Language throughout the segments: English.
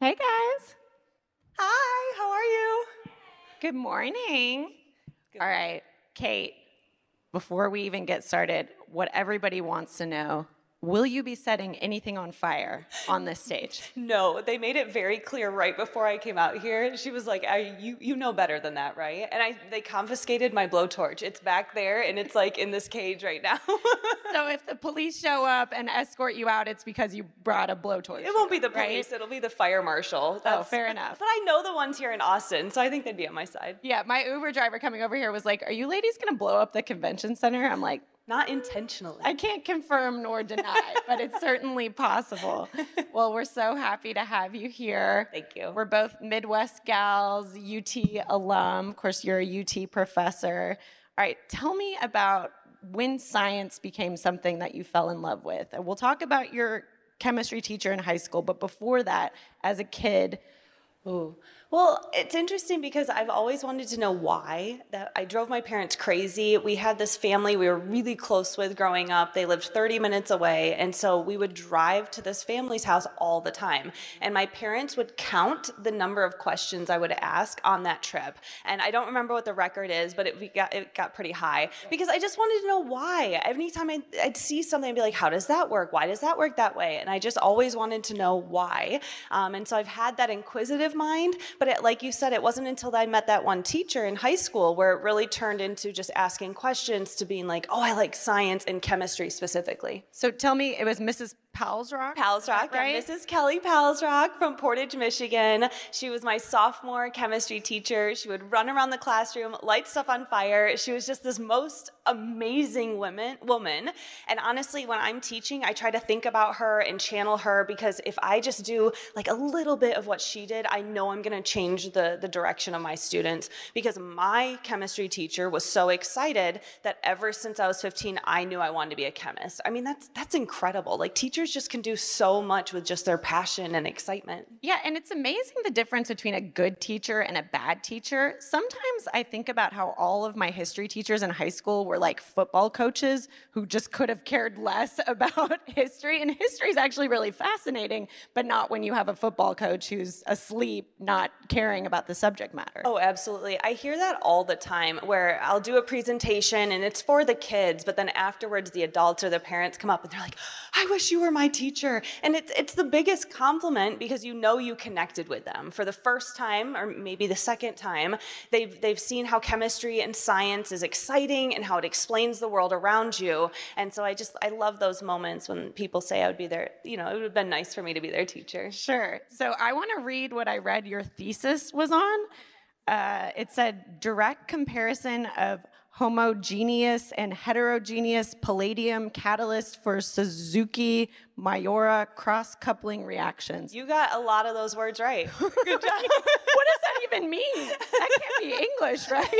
Hey guys. Hi, how are you? Good morning. All right, Kate, before we even get started, what everybody wants to know Will you be setting anything on fire on this stage? No, they made it very clear right before I came out here. She was like, "You you know better than that, right?" And I they confiscated my blowtorch. It's back there, and it's like in this cage right now. so if the police show up and escort you out, it's because you brought a blowtorch. It won't be the police. Right? It'll be the fire marshal. Oh, That's, oh, fair enough. But I know the ones here in Austin, so I think they'd be on my side. Yeah, my Uber driver coming over here was like, "Are you ladies gonna blow up the convention center?" I'm like, not intentionally. I can't confirm nor deny, but it's certainly possible. Well, we're so happy to have you here. Thank you. We're both Midwest gals, UT alum. Of course, you're a UT professor. All right, tell me about when science became something that you fell in love with. And we'll talk about your chemistry teacher in high school, but before that, as a kid, Ooh. Well, it's interesting because I've always wanted to know why. That I drove my parents crazy. We had this family we were really close with growing up. They lived 30 minutes away, and so we would drive to this family's house all the time. And my parents would count the number of questions I would ask on that trip. And I don't remember what the record is, but it got it got pretty high because I just wanted to know why. Anytime I'd, I'd see something, I'd be like, "How does that work? Why does that work that way?" And I just always wanted to know why. Um, and so I've had that inquisitive mind but it, like you said, it wasn't until I met that one teacher in high school where it really turned into just asking questions to being like, oh, I like science and chemistry specifically. So tell me, it was Mrs. Palsrok? Palsrok, right? Yeah, Mrs. Kelli Palsrok from Portage, Michigan. She was my sophomore chemistry teacher. She would run around the classroom, light stuff on fire. She was just this most amazing woman, woman. And honestly, when I'm teaching, I try to think about her and channel her because if I just do like a little bit of what she did, I know I'm going to change the, the direction of my students because my chemistry teacher was so excited that ever since I was 15, I knew I wanted to be a chemist. I mean, that's, that's incredible. Like teachers teachers just can do so much with just their passion and excitement. Yeah, and it's amazing the difference between a good teacher and a bad teacher. Sometimes I think about how all of my history teachers in high school were like football coaches who just could have cared less about history. And history is actually really fascinating, but not when you have a football coach who's asleep, not caring about the subject matter. Oh, absolutely. I hear that all the time where I'll do a presentation and it's for the kids, but then afterwards the adults or the parents come up and they're like, I wish you were my teacher. And it's, it's the biggest compliment because you know you connected with them. For the first time, or maybe the second time, they've, they've seen how chemistry and science is exciting and how it explains the world around you. And so I just, I love those moments when people say I would be their, you know, it would have been nice for me to be their teacher. Sure. So I want to read what I read your thesis was on. Uh, it said direct comparison of homogeneous and heterogeneous palladium catalyst for Suzuki Mayora cross coupling reactions. You got a lot of those words right. Good job. what does that even mean? That can't be English, right?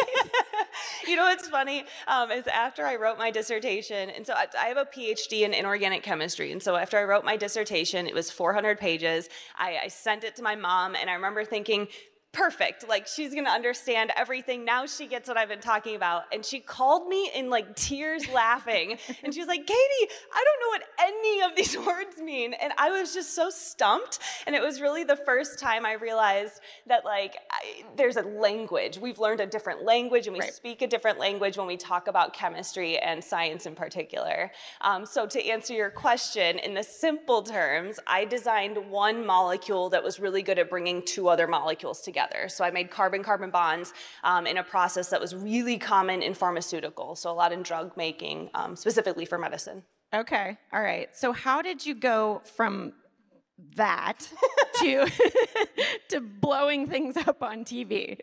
you know what's funny um, is after I wrote my dissertation, and so I, I, have a PhD in inorganic chemistry, and so after I wrote my dissertation, it was 400 pages. I, I sent it to my mom, and I remember thinking, perfect. Like she's gonna understand everything. Now she gets what I've been talking about. And she called me in like tears laughing. and she was like, Katie, I don't know what any of these words mean. And I was just so stumped. And it was really the first time I realized that like I, there's a language. We've learned a different language and we right. speak a different language when we talk about chemistry and science in particular. Um, so to answer your question, in the simple terms, I designed one molecule that was really good at bringing two other molecules together together. So I made carbon-carbon bonds um, in a process that was really common in pharmaceuticals, so a lot in drug making, um, specifically for medicine. Okay, all right. So how did you go from that to to blowing things up on TV?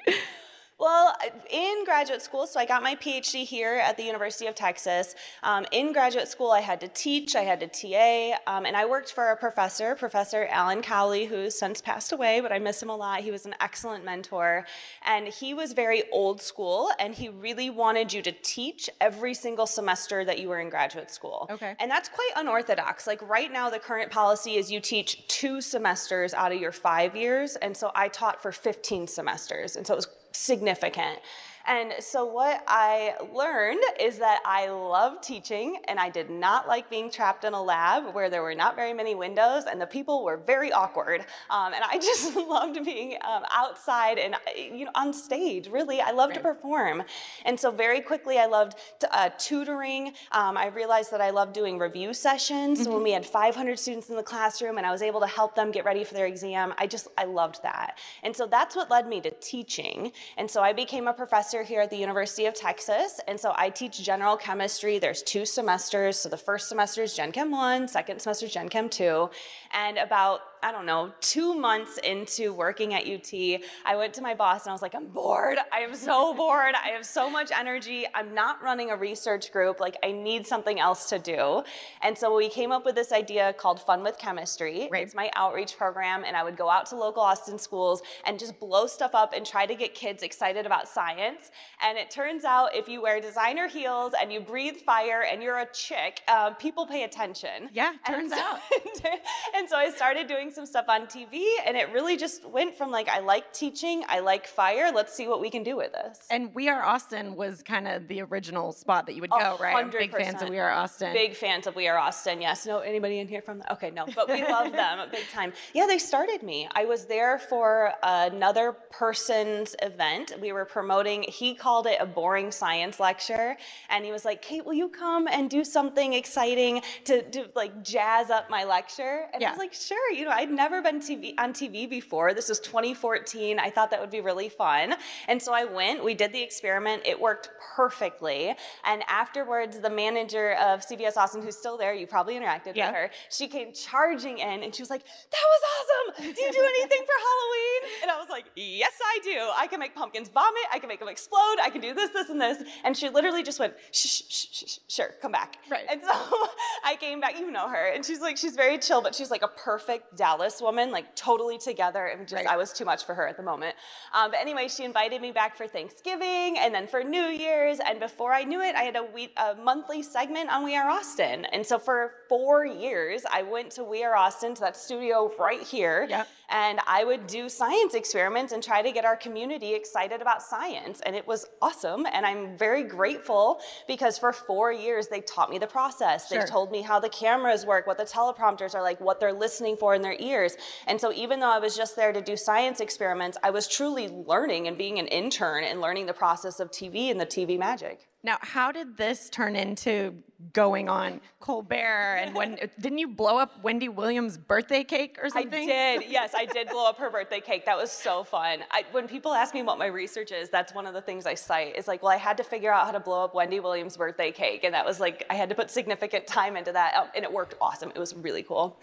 Well, in graduate school, so I got my PhD here at the University of Texas. Um, in graduate school, I had to teach, I had to TA, um, and I worked for a professor, Professor Alan Cowley, who's since passed away, but I miss him a lot. He was an excellent mentor, and he was very old school, and he really wanted you to teach every single semester that you were in graduate school. Okay. And that's quite unorthodox. Like right now, the current policy is you teach two semesters out of your five years, and so I taught for 15 semesters, and so it was significant. And so what I learned is that I love teaching and I did not like being trapped in a lab where there were not very many windows and the people were very awkward. Um, and I just loved being um, outside and you know on stage. Really, I love right. to perform. And so very quickly, I loved uh, tutoring. Um, I realized that I loved doing review sessions. Mm-hmm. So when we had 500 students in the classroom and I was able to help them get ready for their exam, I just I loved that. And so that's what led me to teaching. And so I became a professor here at the University of Texas. And so I teach general chemistry. There's two semesters. So the first semester is Gen Chem 1, second semester is Gen Chem 2. And about I don't know, two months into working at UT, I went to my boss and I was like, I'm bored. I am so bored. I have so much energy. I'm not running a research group. Like, I need something else to do. And so we came up with this idea called Fun with Chemistry. Right. It's my outreach program. And I would go out to local Austin schools and just blow stuff up and try to get kids excited about science. And it turns out if you wear designer heels and you breathe fire and you're a chick, uh, people pay attention. Yeah, turns and so, out. and so I started doing doing some stuff on TV, and it really just went from like, I like teaching, I like fire, let's see what we can do with this. And We Are Austin was kind of the original spot that you would go, right? 100%. Big fans of We Are Austin. Big fans of We Are Austin, yes. No, anybody in here from that? Okay, no, but we love them big time. Yeah, they started me. I was there for another person's event. We were promoting, he called it a boring science lecture, and he was like, Kate, will you come and do something exciting to, to like jazz up my lecture? And yeah. I was like, sure, you know, I'd never been TV, on TV before. This was 2014. I thought that would be really fun. And so I went, we did the experiment. It worked perfectly. And afterwards, the manager of CBS Austin, who's still there, you probably interacted yeah. with her, she came charging in and she was like, That was awesome. Do you do anything for Halloween? And I was like, Yes, I do. I can make pumpkins vomit. I can make them explode. I can do this, this, and this. And she literally just went, shh, shh, shh, shh sure, come back. Right. And so I came back. You know her. And she's like, she's very chill, but she's like a perfect Dallas woman, like totally together. And just, right. I was too much for her at the moment. Um, but anyway, she invited me back for Thanksgiving and then for New Year's. And before I knew it, I had a, week, a monthly segment on We Are Austin. And so for four years, I went to We Are Austin, to that studio right here. Yep. And I would do science experiments and try to get our community excited about science. And it was awesome. And I'm very grateful because for four years, they taught me the process. Sure. They told me how the cameras work, what the teleprompters are like, what they're listening for in their ears. And so even though I was just there to do science experiments, I was truly learning and being an intern and learning the process of TV and the TV magic. Now, how did this turn into going on Colbert? And when didn't you blow up Wendy Williams' birthday cake or something? I did. Yes, I did blow up her birthday cake. That was so fun. I, when people ask me what my research is, that's one of the things I cite. Is like, well, I had to figure out how to blow up Wendy Williams' birthday cake, and that was like I had to put significant time into that, um, and it worked awesome. It was really cool.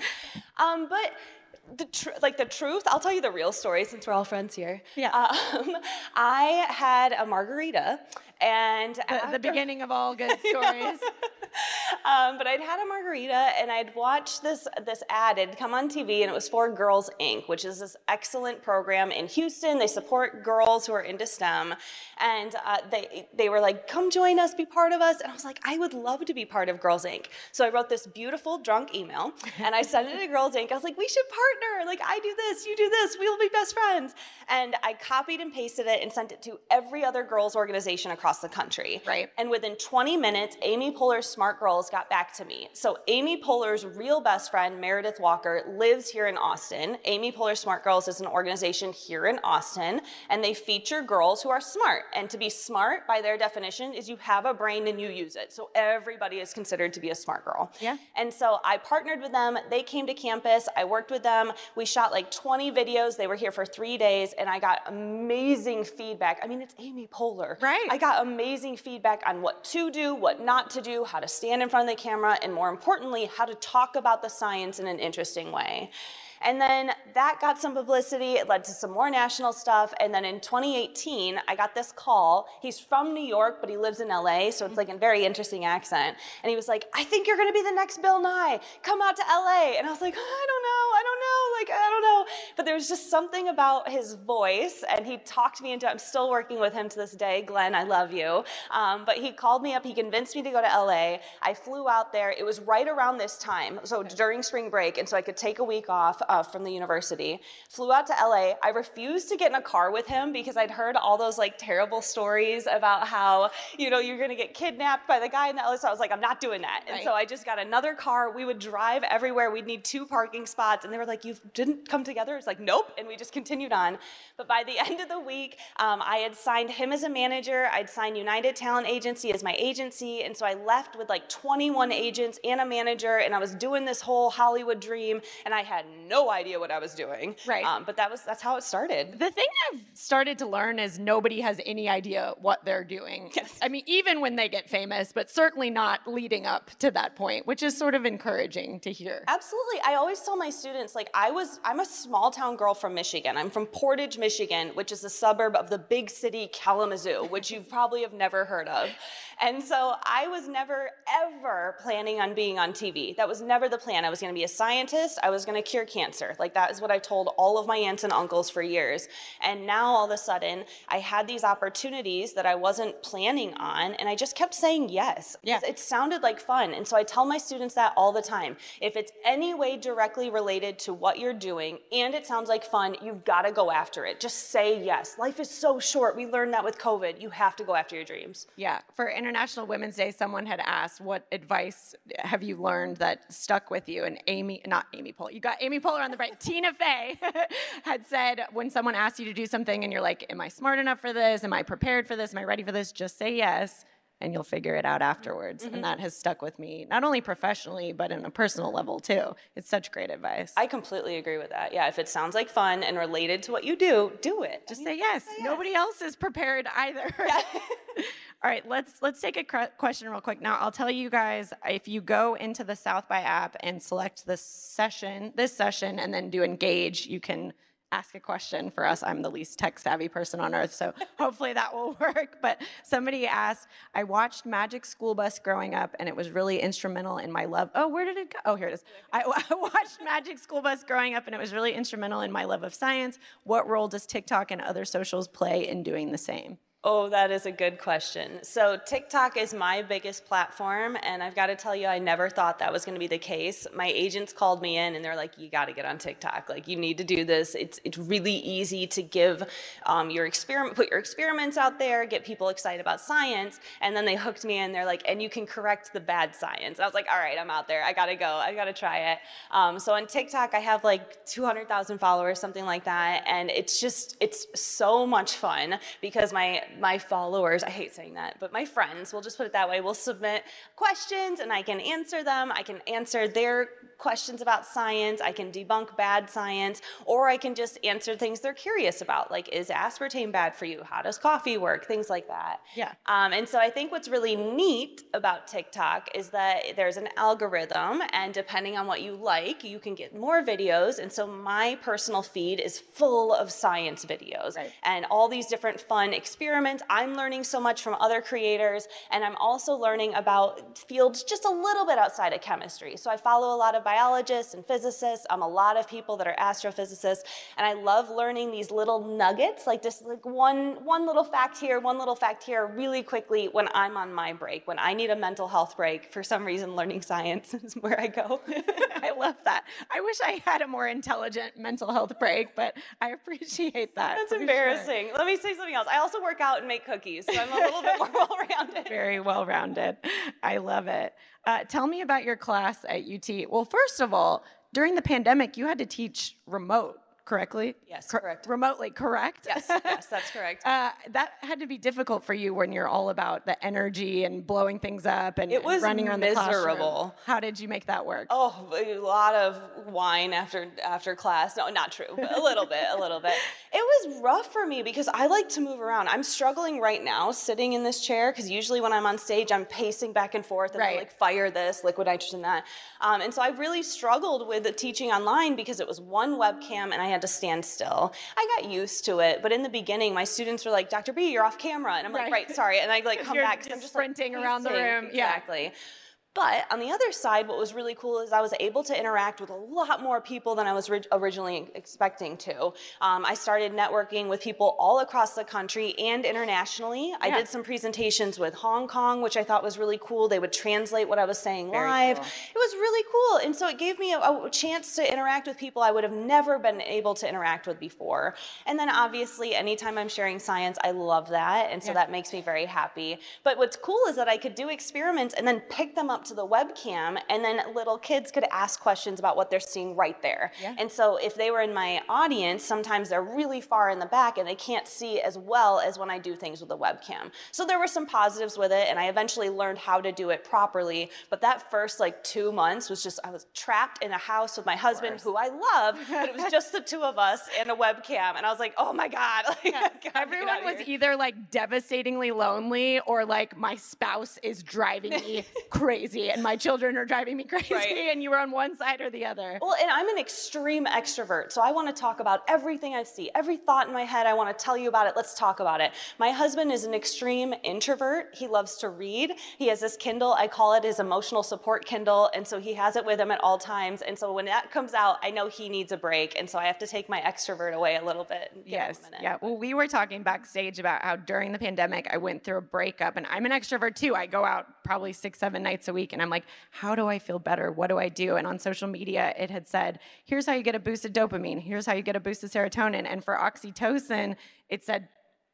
Um, but the tr- like the truth i'll tell you the real story since we're all friends here yeah um, i had a margarita and the, after, the beginning of all good stories um, but I'd had a margarita and I'd watched this this ad. It'd come on TV and it was for Girls Inc., which is this excellent program in Houston. They support girls who are into STEM, and uh, they they were like, "Come join us, be part of us." And I was like, "I would love to be part of Girls Inc." So I wrote this beautiful drunk email and I sent it to Girls Inc. I was like, "We should partner. Like I do this, you do this. We will be best friends." And I copied and pasted it and sent it to every other girls organization across the country. Right. And within 20 minutes, Amy Poehler's Smart Girls got back to me. So Amy Poehler's real best friend, Meredith Walker, lives here in Austin. Amy Poehler Smart Girls is an organization here in Austin, and they feature girls who are smart. And to be smart, by their definition, is you have a brain and you use it. So everybody is considered to be a smart girl. Yeah. And so I partnered with them. They came to campus. I worked with them. We shot like 20 videos. They were here for three days, and I got amazing feedback. I mean, it's Amy Poehler. Right. I got amazing feedback on what to do, what not to do, how to stand in front of the camera, and more importantly, how to talk about the science in an interesting way. And then that got some publicity. It led to some more national stuff. And then in 2018, I got this call. He's from New York, but he lives in LA, so it's like a very interesting accent. And he was like, I think you're going to be the next Bill Nye. Come out to LA. And I was like, I don't know. I don't know. Like, I don't know. But there was just something about his voice, and he talked me into. I'm still working with him to this day. Glenn, I love you. Um, but he called me up. He convinced me to go to LA. I flew out there. It was right around this time, so during spring break, and so I could take a week off uh, from the university. Flew out to LA. I refused to get in a car with him because I'd heard all those like terrible stories about how you know you're gonna get kidnapped by the guy in the LA. So I was like, I'm not doing that. And Right. so I just got another car. We would drive everywhere. We'd need two parking spots. And they were like, You didn't come together? It's like, Nope. And we just continued on. But by the end of the week, um, I had signed him as a manager. I'd signed United Talent Agency as my agency. And so I left with like 21 agents and a manager. And I was doing this whole Hollywood dream. And I had no idea what I was doing. Right. Um, but that was that's how it started. The thing I've started to learn is nobody has any idea what they're doing. Yes. I mean, even when they get famous, but certainly not leading up to that point, which is sort of encouraging to hear. Absolutely. I always tell my students, like, I was, I'm a small town girl from Michigan. I'm from Portage, Michigan, which is a suburb of the big city Kalamazoo, which you probably have never heard of. And so I was never, ever planning on being on TV. That was never the plan. I was going to be a scientist. I was going to cure cancer. Like, that is what I told all of my aunts and uncles for years. And now all of a sudden, I had these opportunities that I wasn't planning on, and I just kept saying yes. Yeah. It sounded like fun. And so I tell my students that all the time. If it's any way directly related to what you're doing and it sounds like fun, you've got to go after it. Just say yes. Life is so short. We learned that with COVID. You have to go after your dreams. Yeah. For International Women's Day, someone had asked, What advice have you learned that stuck with you? And Amy, not Amy Poehler, you got Amy Poehler on the right. Tina Fey had said, When someone asks you to do something and you're like, Am I smart enough for this? Am I prepared for this? Am I ready for this? Just say yes. And you'll figure it out afterwards. And mm-hmm. that has stuck with me, not only professionally, but in a personal level too. It's such great advice. I completely agree with that. Yeah, if it sounds like fun and related to what you do, do it. Just say yes. Nobody else is prepared either. All right, let's let's take a cr- question real quick. Now, I'll tell you guys if you go into the South by app and select this session, this session, and then do engage, you can ask a question for us. I'm the least tech savvy person on earth, so hopefully that will work. But somebody asked, I watched Magic School Bus growing up, and it was really instrumental in my love. Oh, where did it go? Oh, here it is. I, I watched Magic School Bus growing up, and it was really instrumental in my love of science. What role does TikTok and other socials play in doing the same? Oh, that is a good question. So, TikTok is my biggest platform, and I've got to tell you, I never thought that was going to be the case. My agents called me in, and they're like, "You got to get on TikTok. Like, you need to do this. It's it's really easy to give um, your experiment, put your experiments out there, get people excited about science." And then they hooked me in. They're like, "And you can correct the bad science." I was like, "All right, I'm out there. I got to go. I got to try it." Um, so on TikTok, I have like 200,000 followers, something like that, and it's just it's so much fun because my my followers, I hate saying that, but my friends, we'll just put it that way, will submit questions and I can answer them. I can answer their questions about science. I can debunk bad science, or I can just answer things they're curious about, like is aspartame bad for you? How does coffee work? Things like that. Yeah. Um, and so I think what's really neat about TikTok is that there's an algorithm, and depending on what you like, you can get more videos. And so my personal feed is full of science videos Right. and all these different fun experiments. I'm learning so much from other creators, and I'm also learning about fields just a little bit outside of chemistry. So I follow a lot of biologists and physicists. I'm a lot of people that are astrophysicists, and I love learning these little nuggets, like just like one one little fact here, one little fact here, really quickly when I'm on my break, when I need a mental health break. For some reason, learning science is where I go. I love that. I wish I had a more intelligent mental health break, but I appreciate that. That's for sure. embarrassing. Let me say something else. I also work out and make cookies, so I'm a little bit more well-rounded. Very well rounded. I love it. Uh, tell me about your class at UT. Well, first of all, during the pandemic, you had to teach remote, correctly? Yes, Cor- correct. Remotely, correct? Yes, yes, that's correct. Uh, that had to be difficult for you when you're all about the energy and blowing things up and, It and was running around the classroom. miserable. How did you make that work? Oh, a lot of wine after after class. No, not true, but a little bit, a little bit. It was rough for me because I like to move around. I'm struggling right now sitting in this chair because usually when I'm on stage, I'm pacing back and forth and I like fire this, liquid nitrogen that. Um, and so I really struggled with the teaching online because it was one webcam and I had to stand still. I got used to it, but in the beginning, my students were like, "Dr. B, you're off camera," and I'm like, Right. "Right, sorry," and I like come back because I'm just just like, sprinting around the room. Yeah. But on the other side, what was really cool is I was able to interact with a lot more people than I was originally expecting to. Um, I started networking with people all across the country and internationally. Yeah. I did some presentations with Hong Kong, which I thought was really cool. They would translate what I was saying Very live. Cool. It was really cool. And so it gave me a, a chance to interact with people I would have never been able to interact with before. And then obviously, anytime I'm sharing science, I love that. And so yeah. that makes me very happy. But what's cool is that I could do experiments and then pick them up to the webcam, and then little kids could ask questions about what they're seeing right there. Yeah. And so if they were in my audience, sometimes they're really far in the back and they can't see as well as when I do things with a webcam. So there were some positives with it, and I eventually learned how to do it properly. But that first like two months was just, I was trapped in a house with my husband, who I love, but it was just the two of us and a webcam. And I was like, oh my God. Like, Everyone was either like devastatingly lonely or like my spouse is driving me crazy and my children are driving me crazy right. and you were on one side or the other. Well, and I'm an extreme extrovert. So I want to talk about everything I see, every thought in my head. I want to tell you about it. Let's talk about it. My husband is an extreme introvert. He loves to read. He has this Kindle. I call it his emotional support Kindle. And so he has it with him at all times. And so when that comes out, I know he needs a break. And so I have to take my extrovert away a little bit. Yes. Yeah. Well, we were talking backstage about how during the pandemic, I went through a breakup and I'm an extrovert too. I go out probably six, seven nights a week and I'm like, how do I feel better? What do I do? And on social media, it had said, here's how you get a boost of dopamine. Here's how you get a boost of serotonin. And for oxytocin, it said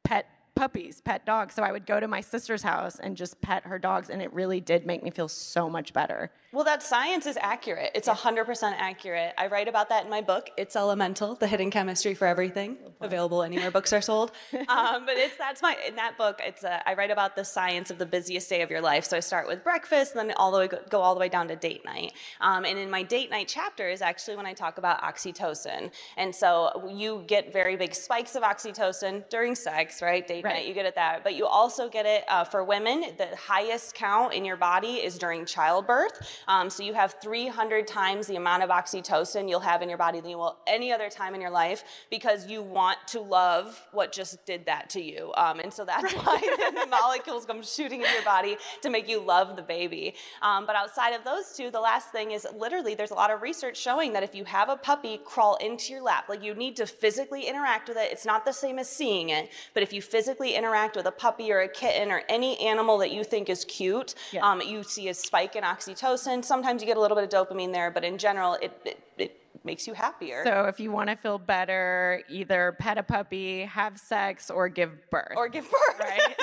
pet puppies, pet dogs. So I would go to my sister's house and just pet her dogs, and it really did make me feel so much better. Well, that science is accurate. It's 100% accurate. I write about that in my book, It's Elemental, The Hidden Chemistry for Everything, available anywhere books are sold. Um, but it's that's my in that book, it's a, I write about the science of the busiest day of your life. So I start with breakfast, and then all the way go, go all the way down to date night. Um, and in my date night chapter is actually when I talk about oxytocin. And so you get very big spikes of oxytocin during sex, right? Date right. you get it that. But you also get it uh, for women. The highest count in your body is during childbirth. Um, so you have 300 times the amount of oxytocin you'll have in your body than you will any other time in your life because you want to love what just did that to you. Um, and so that's why the molecules come shooting in your body to make you love the baby. Um, but outside of those two, the last thing is literally there's a lot of research showing that if you have a puppy crawl into your lap, like you need to physically interact with it. It's not the same as seeing it, but if you physically interact with a puppy or a kitten or any animal that you think is cute, yeah. um, you see a spike in oxytocin sometimes you get a little bit of dopamine there, but in general, it, it, it makes you happier. So if you want to feel better, either pet a puppy, have sex, or give birth. Or give birth. Right?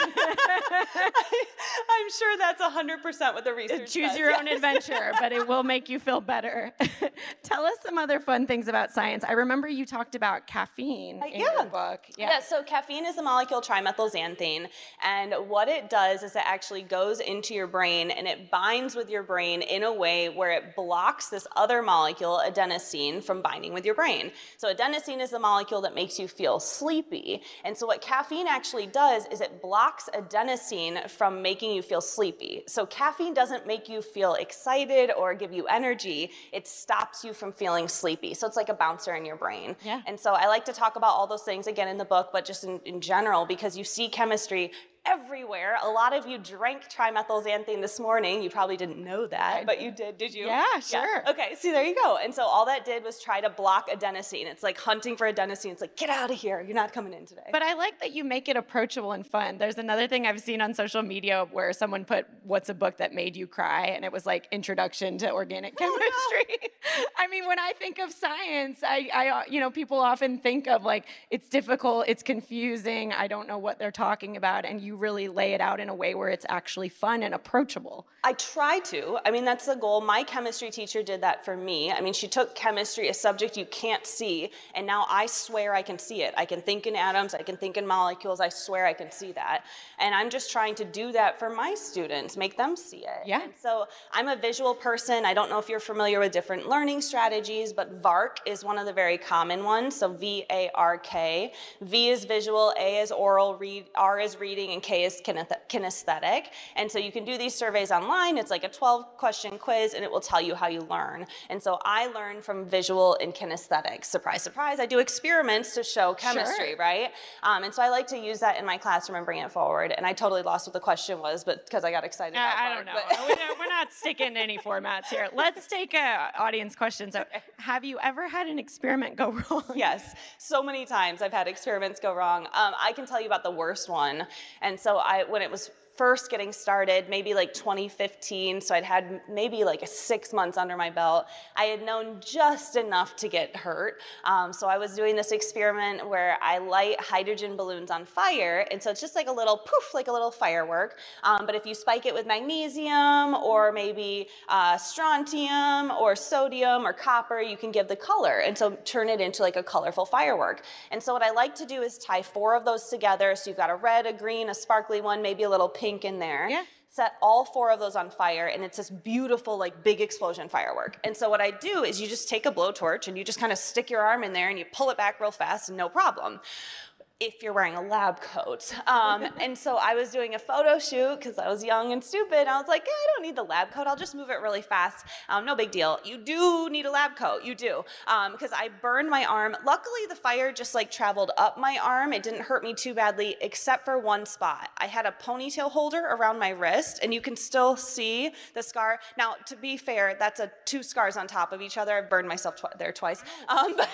I, am sure that's 100% what the research Choose says. your own adventure, but it will make you feel better. Tell us some other fun things about science. I remember you talked about caffeine uh, in yeah. your book. Yeah. yeah, so caffeine is the molecule trimethylxanthine, and what it does is it actually goes into your brain and it binds with your brain in a way where it blocks this other molecule, adenosine, adenosine from binding with your brain. So adenosine is the molecule that makes you feel sleepy. And so what caffeine actually does is it blocks adenosine from making you feel sleepy. So caffeine doesn't make you feel excited or give you energy. It stops you from feeling sleepy. So it's like a bouncer in your brain. Yeah. And so I like to talk about all those things again in the book, but just in, in general, because you see chemistry everywhere. A lot of you drank trimethylxanthine this morning. You probably didn't know that, but you did, did you? Yeah, sure. Yeah. Okay, see, there you go. And so all that did was try to block adenosine. It's like hunting for adenosine. It's like, get out of here. You're not coming in today. But I like that you make it approachable and fun. There's another thing I've seen on social media where someone put, What's a book that made you cry? And it was like Introduction to Organic Chemistry. Oh, no. I mean, when I think of science, I, I, you know, people often think of like, it's difficult, it's confusing, I don't know what they're talking about. And you really lay it out in a way where it's actually fun and approachable. I try to. I mean, that's the goal. My chemistry teacher did that for me. I mean, she took chemistry, a subject you can't see, and now I swear I can see it. I can think in atoms, I can think in molecules, I swear I can see that. And I'm just trying to do that for my students, make them see it. Yeah. And so I'm a visual person. I don't know if you're familiar with different learning strategies, but VARK is one of the very common ones. So V A R K. V is visual, A is aural, read, R is reading, and Is kinesthetic. And so you can do these surveys online. It's like a 12 question quiz and it will tell you how you learn. And so I learn from visual and kinesthetic. Surprise, surprise. I do experiments to show chemistry, Sure. right? Um, and so I like to use that in my classroom and bring it forward. And I totally lost what the question was, but because I got excited. Uh, that I part, don't know. but- we're, not, sticking to any formats here. Let's take a audience question. So, have you ever had an experiment go wrong? Yes, so many times I've had experiments go wrong. Um, I can tell you about the worst one. And so I, when it was first getting started, maybe like 2015, so I'd had maybe like six months under my belt. I had known just enough to get hurt. Um, so I was doing this experiment where I light hydrogen balloons on fire, and so it's just like a little poof, like a little firework. Um, but if you spike it with magnesium or maybe uh, strontium or sodium or copper, you can give the color, and so turn it into like a colorful firework. And so what I like to do is tie four of those together. So you've got a red, a green, a sparkly one, maybe a little pink in there. Yeah. Set all four of those on fire, and it's this beautiful, like big explosion firework. And so what I do is you just take a blowtorch and you just kind of stick your arm in there and you pull it back real fast, and no problem if you're wearing a lab coat. Um, and so I was doing a photo shoot because I was young and stupid. I was like, yeah, I don't need the lab coat. I'll just move it really fast. Um, no big deal. You do need a lab coat. You do. Because I burned my arm. Luckily, the fire just like traveled up my arm. It didn't hurt me too badly, except for one spot. I had a ponytail holder around my wrist, and you can still see the scar. Now, to be fair, that's a two scars on top of each other. I've burned myself twi- there twice. Um, but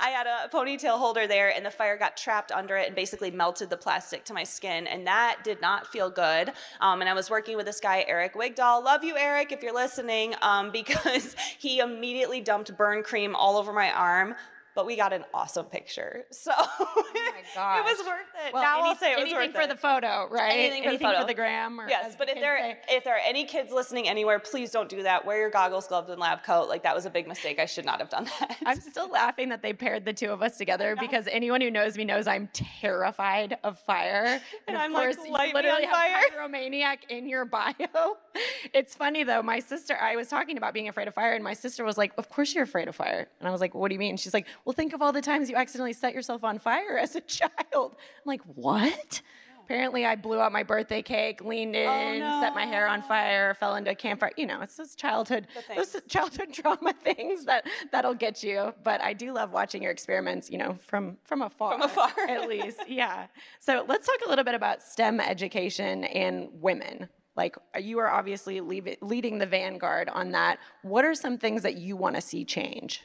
I had a ponytail holder there, and the fire got trapped under it and basically melted the plastic to my skin, and that did not feel good. Um, and I was working with this guy, Eric Wigdahl. Love you, Eric, if you're listening, um, because he immediately dumped burn cream all over my arm. But we got an awesome picture, so Oh it was worth it. Well, now any- I'll say it was worth it. anything for the photo, right? Anything for the photo. gram. Or Yes, but the if there say. if there are any kids listening anywhere, please don't do that. Wear your goggles, gloves, and lab coat. Like that was a big mistake. I should not have done that. I'm still laughing that they paired the two of us together because anyone who knows me knows I'm terrified of fire. And of I'm like, course, "Light you me literally on fire." pyromaniac in your bio. It's funny though. My sister, I was talking about being afraid of fire, and my sister was like, "Of course you're afraid of fire." And I was like, "What do you mean?" She's like, "Well, think of all the times you accidentally set yourself on fire as a child." I'm like, "What?" Apparently, I blew out my birthday cake, leaned oh, in, set my hair on fire, fell into a campfire. You know, it's those childhood, those childhood trauma things that that'll get you. But I do love watching your experiments. You know, from from afar, From afar. at least. Yeah. So let's talk a little bit about STEM education and women. Like you are obviously leading the vanguard on that. What are some things that you want to see change?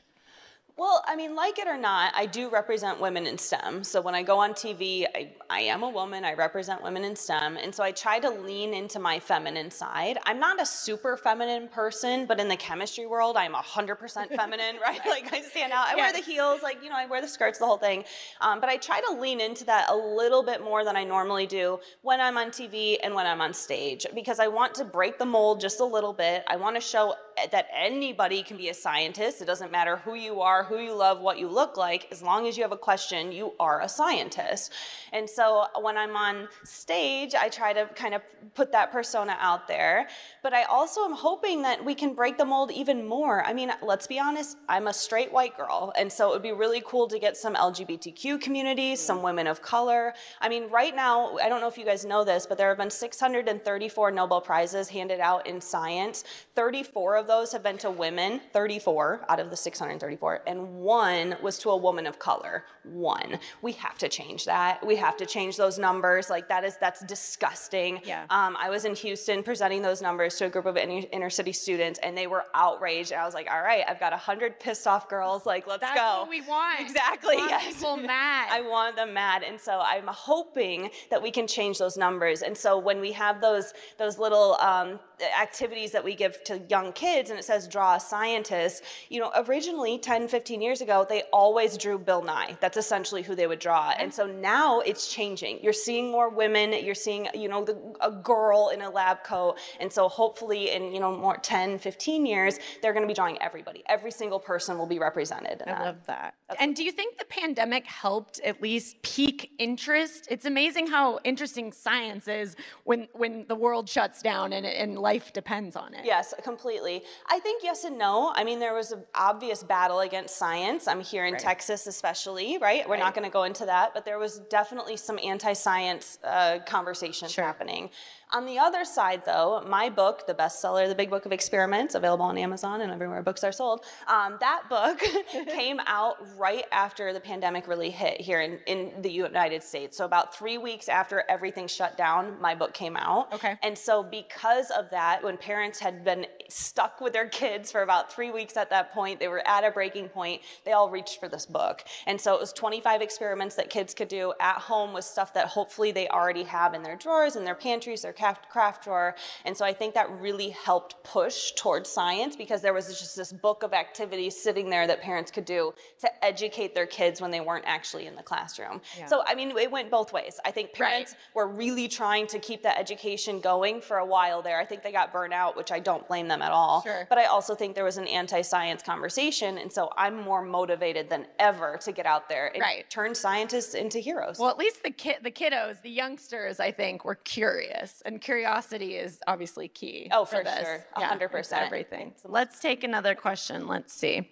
Well, I mean, like it or not, I do represent women in STEM. So when I go on TV, I, I am a woman, I represent women in STEM. And so I try to lean into my feminine side. I'm not a super feminine person, but in the chemistry world, I'm 100% feminine, right? Like I stand out. I wear the heels, like, you know, I wear the skirts, the whole thing. Um, but I try to lean into that a little bit more than I normally do when I'm on TV and when I'm on stage because I want to break the mold just a little bit. I want to show that anybody can be a scientist. It doesn't matter who you are, who you love, what you look like. As long as you have a question, you are a scientist. And so when I'm on stage, I try to kind of put that persona out there. But I also am hoping that we can break the mold even more. I mean, let's be honest, I'm a straight white girl. And so it would be really cool to get some LGBTQ communities, some women of color. I mean, right now, I don't know if you guys know this, but there have been 634 Nobel Prizes handed out in science. 34 of those have been to women, 34 out of the 634, and one was to a woman of color. One. We have to change that. We have to change those numbers. Like that is that's disgusting. Yeah. Um, I was in Houston presenting those numbers to a group of inner, inner city students, and they were outraged. And I was like, "All right, I've got hundred pissed off girls. Like, let's go. That's go." what we want. Exactly. We want yes. people mad. I want them mad, and so I'm hoping that we can change those numbers. And so when we have those those little um, activities that we give to young kids, and it says draw a scientist, you know, originally 10, 15 years ago, they always drew Bill Nye. That's essentially who they would draw. And so now it's changing. You're seeing more women. You're seeing, you know, the, a girl in a lab coat. And so hopefully in, you know, more 10, 15 years, they're going to be drawing everybody. Every single person will be represented. In I that. love that. And do you think the pandemic helped at least pique interest? It's amazing how interesting science is when when the world shuts down and, and life depends on it. Yes, completely. I think yes and no. I mean, there was an obvious battle against science. I'm here in Right. Texas, especially, right? We're not going to go into that, but there was definitely some anti science uh, conversations Sure. happening. On the other side, though, my book, the bestseller, The Big Book of Experiments, available on Amazon and everywhere books are sold, um, that book came out right after the pandemic really hit here in, in the United States. So, about three weeks after everything shut down, my book came out. Okay. And so, because of that, when parents had been stuck with their kids for about three weeks at that point, they were at a breaking point, they all reached for this book. And so, it was 25 experiments that kids could do at home with stuff that hopefully they already have in their drawers, in their pantries, their craft, drawer. And so, I think that really helped push towards science because there was just this book of activities sitting there that parents could do to educate their kids when they weren't actually in the classroom. Yeah. So, I mean, it went both ways. I think Right. parents were really trying to keep that education going for a while there. I think they got burnt out, which I don't blame them at all. Sure. But I also think there was an anti-science conversation, and so I'm more motivated than ever to get out there and Right. turn scientists into heroes. Well, at least the kid, the kiddos, the youngsters, I think, were curious, and curiosity is obviously key. Oh, for this. sure. A Yeah, hundred percent. Everything. Let's take another question. Let's see.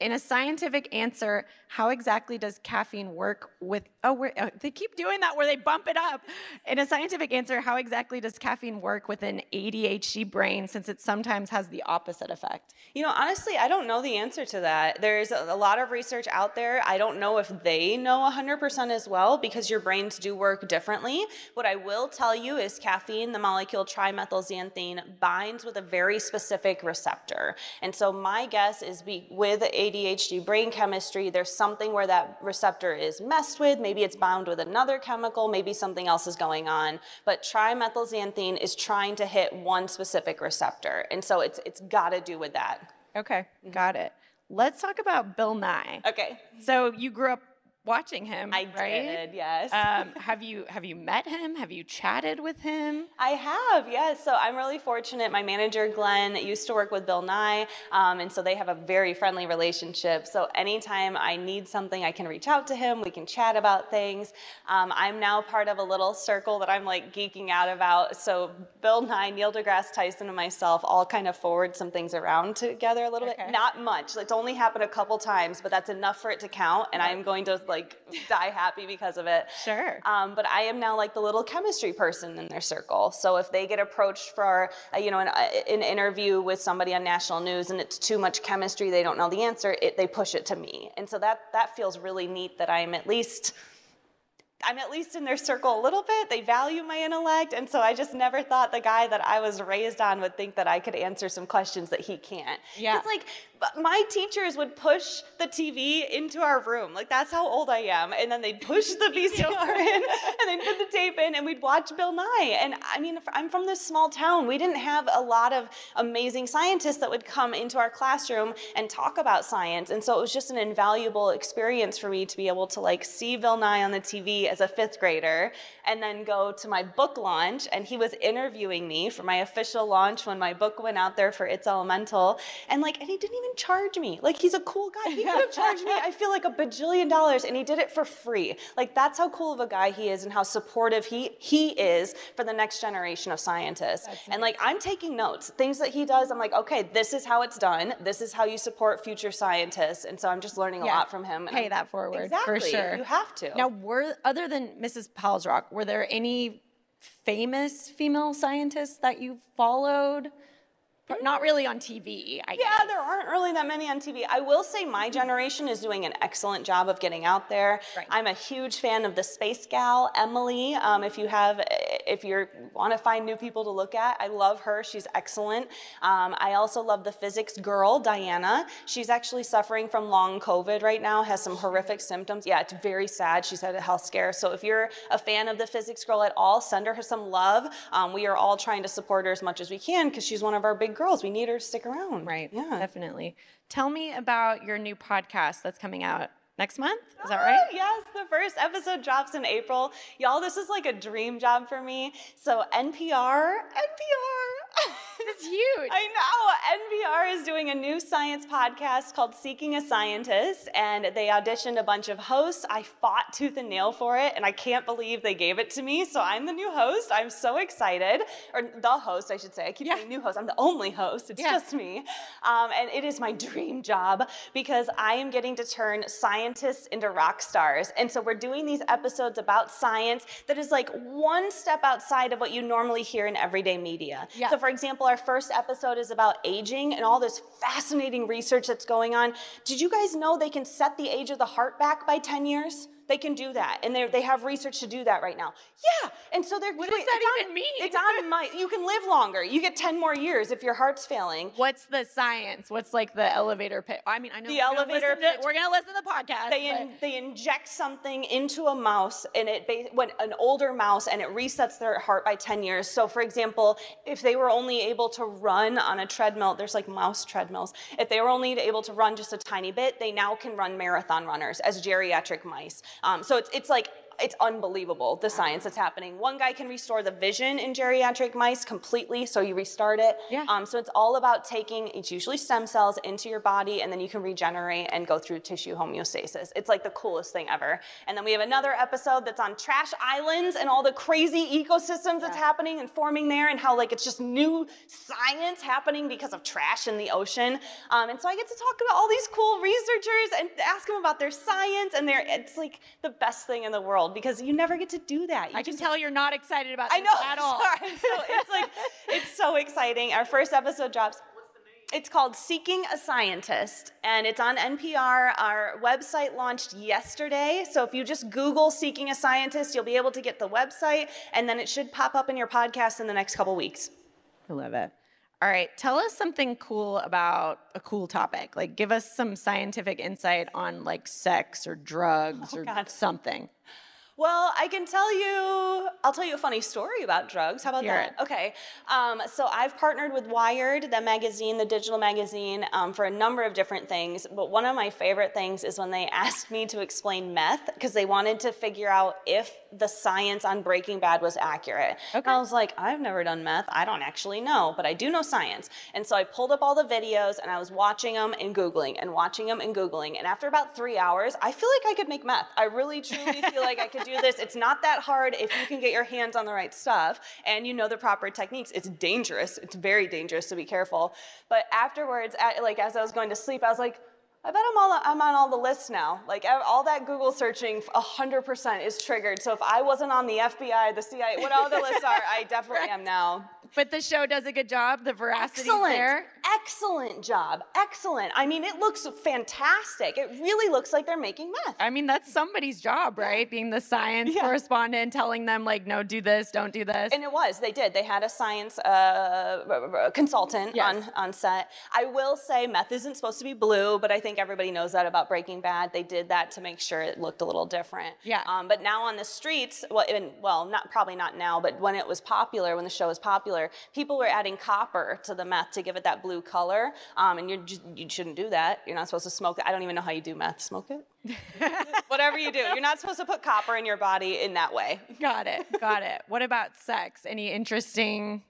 In a scientific answer, how exactly does caffeine work with? Oh, uh, they keep doing that where they bump it up. In a scientific answer, how exactly does caffeine work with an ADHD brain since it sometimes has the opposite effect? You know, honestly, I don't know the answer to that. There's a a lot of research out there. I don't know if they know 100% as well because your brains do work differently. What I will tell you is caffeine, the molecule trimethylxanthine, binds with a very specific receptor. And so my guess is be, with ADHD brain chemistry, there's something where that receptor is messed with. Maybe it's bound with another chemical, maybe something else is going on. But trimethylxanthine is trying to hit one specific receptor. And so it's it's got to do with that. Okay, mm-hmm. got it. Let's talk about Bill Nye. Okay. So you grew up watching him, I right? did, yes. um, have you have you met him? Have you chatted with him? I have, yes. So I'm really fortunate. My manager, Glenn, used to work with Bill Nye, um, and so they have a very friendly relationship. So anytime I need something, I can reach out to him. We can chat about things. Um, I'm now part of a little circle that I'm like geeking out about. So Bill Nye, Neil deGrasse Tyson, and myself all kind of forward some things around together a little Okay. bit. Not much. It's only happened a couple times, but that's enough for it to count. And I'm going to like die happy because of it. Sure. Um, but I am now like the little chemistry person in their circle. So if they get approached for, uh, you know, an, uh, an interview with somebody on national news and it's too much chemistry, they don't know the answer, it, they push it to me. And so that that feels really neat that I'm at least. I'm at least in their circle a little bit. They value my intellect. And so I just never thought the guy that I was raised on would think that I could answer some questions that he can't. Yeah. It's like my teachers would push the TV into our room. Like that's how old I am. And then they'd push the VCR in and they'd put the tape in and we'd watch Bill Nye. And I mean, I'm from this small town. We didn't have a lot of amazing scientists that would come into our classroom and talk about science. And so it was just an invaluable experience for me to be able to like see Bill Nye on the TV as a fifth grader and then go to my book launch. And he was interviewing me for my official launch when my book went out there for It's Elemental. And like, and he didn't even charge me. Like, he's a cool guy. He could have charged me, I feel like a bajillion dollars, and he did it for free. Like, that's how cool of a guy he is and how supportive he he is for the next generation of scientists. and like, I'm taking notes. Things that he does, I'm like, okay, this is how it's done. This is how you support future scientists. And so I'm just learning a Yeah. lot from him. and Pay I'm- that forward exactly. for sure. You have to. Now, were other than Mrs. Palsrok, were there any famous female scientists that you followed? But Not really on TV, I Yeah, guess. there aren't really that many on TV. I will say my generation is doing an excellent job of getting out there. Right. I'm a huge fan of the Space Gal, Emily. Um, if you have, if you want to find new people to look at, I love her. She's excellent. Um, I also love the physics girl, Dianna. She's actually suffering from long COVID right now, has some horrific symptoms. Yeah, it's very sad. She's had a health scare. So if you're a fan of the physics girl at all, send her some love. Um, we are all trying to support her as much as we can because she's one of our big girls. We need her to stick around. Right. Yeah. Definitely. Tell me about your new podcast that's coming out next month. Is that Ah, right? Yes, the first episode drops in April. Y'all, this is like a dream job for me. So NPR, NPR. is huge. I know. NPR is doing a new science podcast called Seeking a Scientist, and they auditioned a bunch of hosts. I fought tooth and nail for it, and I can't believe they gave it to me. So I'm the new host. I'm so excited. Or the host, I should say. I keep Yeah. saying new host. I'm the only host. It's Yeah. just me. Um, and it is my dream job because I am getting to turn scientists into rock stars. And so we're doing these episodes about science that is like one step outside of what you normally hear in everyday media. Yeah. So, for example, our first episode is about aging and all this fascinating research that's going on. Did you guys know they can set the age of the heart back by 10 years? They can do that, and they they have research to do that right now. Yeah, and so they're What does that it's on- even mean? It's on my. You can live longer. You get ten more years if your heart's failing. What's the science? What's like the elevator pitch? I mean, I know The we're gonna elevator to- pitch- we're gonna listen to the podcast. They, in, they inject something into a mouse and it when an older mouse and it resets their heart by 10 years so for example if they were only able to run on a treadmill there's like mouse treadmills if they were only able to run just a tiny bit they now can run marathon runners as geriatric mice um, so it's, it's like it's unbelievable the science that's happening. One guy can restore the vision in geriatric mice completely, so you restart it. Yeah. Um, so it's all about taking, it's usually stem cells into your body, and then you can regenerate and go through tissue homeostasis. It's like the coolest thing ever. And then we have another episode that's on trash islands and all the crazy ecosystems that's happening and forming there, and how like it's just new science happening because of trash in the ocean. Um, and so I get to talk about all these cool researchers and ask them about their science, and they're, it's like the best thing in the world because you never get to do that. You I can just- tell you're not excited about I know. at all. Sorry. So it's like it's so exciting. Our first episode drops. It's called Seeking a Scientist, and it's on NPR. Our website launched yesterday, so if you just Google Seeking a Scientist, you'll be able to get the website, and then it should pop up in your podcast in the next couple weeks. I love it. All right, tell us something cool about a cool topic. Like, give us some scientific insight on like sex or drugs oh, or Oh, God. something. Well, I can tell you, I'll tell you a funny story about drugs. How about Hear that? it. Okay. Um, so I've partnered with Wired, the magazine, the digital magazine, um, for a number of different things. But one of my favorite things is when they asked me to explain meth because they wanted to figure out if the science on Breaking Bad was accurate. And I was like, I've never done meth. I don't actually know, but I do know science. And so I pulled up all the videos and I was watching them and Googling and watching them and Googling. And after about three hours, I feel like I could make meth. I really, truly feel like I could do this. It's not that hard if you can get your hands on the right stuff and you know the proper techniques. It's dangerous. It's very dangerous to be careful. But afterwards, at, like as I was going to sleep, I was like, I bet I'm, all, I'm on all the lists now. Like all that Google searching, 100% is triggered. So if I wasn't on the FBI, the CIA, what all the lists are, I definitely am now. But the show does a good job. The veracity Excellent. there. Excellent job. Excellent. I mean, it looks fantastic. It really looks like they're making meth. I mean, that's somebody's job, right? Being the science Yeah. correspondent, telling them like, no, do this, don't do this. And it was. They did. They had a science uh, consultant Yes. on, on set. I will say meth isn't supposed to be blue, but I think everybody knows that about Breaking Bad. They did that to make sure it looked a little different. Yeah. Um, but now on the streets, well, even, well, not probably not now, but when it was popular, when the show was popular, people were adding copper to the meth to give it that blue color. Um, and you're just, you shouldn't do that. You're not supposed to smoke it. I don't even know how you do meth. Smoke it. Whatever you do, you're not supposed to put copper in your body in that way. Got it. Got it. What about sex? Any interesting,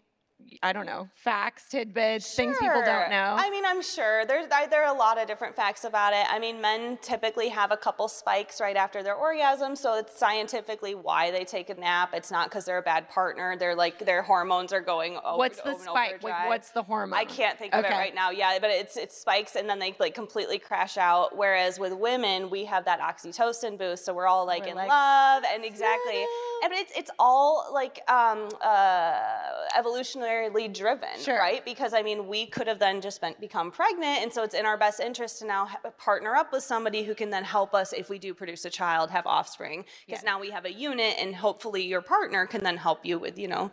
I don't know, facts, tidbits, things people don't know? I mean, I'm sure there's there are a lot of different facts about it. I mean, men typically have a couple spikes right after their orgasm, so it's scientifically why they take a nap. It's not because they're a bad partner. They're like their hormones are going. Over, What's the spike? Like, what's the hormone? I can't think of it right now. Yeah, but it's it spikes and then they like completely crash out. Whereas with women, we have that oxytocin boost, so we're all like We're in like, love and exactly. And it's it's all like um, uh, evolutionarily driven, Sure. right? Because I mean, we could have then just been, become pregnant, and so it's in our best interest to now ha- partner up with somebody who can then help us if we do produce a child, have offspring. Because Yes. now we have a unit, and hopefully your partner can then help you with you know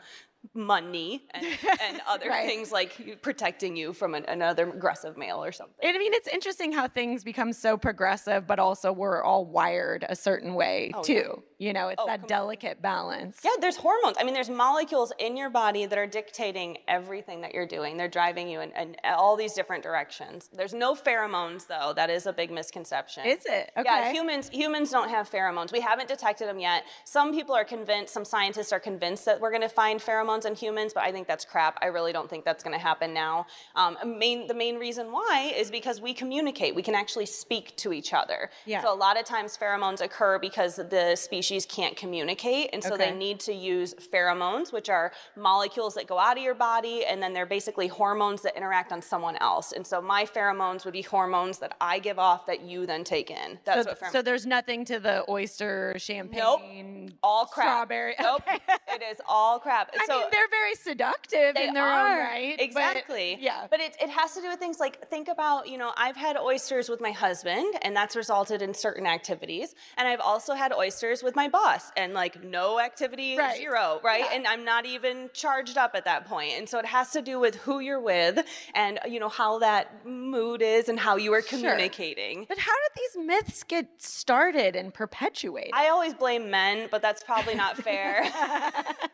money and, and other Right. things like protecting you from an, another aggressive male or something. I mean, it's interesting how things become so progressive, but also we're all wired a certain way Oh, too. yeah. You know, it's Oh, that delicate balance. Yeah, there's hormones. I mean, there's molecules in your body that are dictating everything that you're doing. They're driving you in, in all these different directions. There's no pheromones, though. That is a big misconception. Is it? Yeah, humans humans don't have pheromones. We haven't detected them yet. Some people are convinced, some scientists are convinced that we're going to find pheromones pheromones in humans, but I think that's crap. I really don't think that's going to happen now. Um, main, the main reason why is because we communicate. We can actually speak to each other. Yeah. So a lot of times pheromones occur because the species can't communicate, and so Okay. they need to use pheromones, which are molecules that go out of your body, and then they're basically hormones that interact on someone else. And so my pheromones would be hormones that I give off that you then take in. That's so, what pheromones. so there's nothing to the oyster champagne. Nope. all crap. Strawberry. Nope. Okay. it is all crap. I so mean, they're very seductive they in their are. own right. but- Exactly. yeah. But it, it has to do with things like think about, you know, I've had oysters with my husband and that's resulted in certain activities. And I've also had oysters with my boss and like no activity, Right. zero, right? Yeah. And I'm not even charged up at that point. And so it has to do with who you're with and, you know, how that mood is and how you are communicating. Sure. communicating. But how did these myths get started and perpetuated? I always blame men, but that's probably not fair.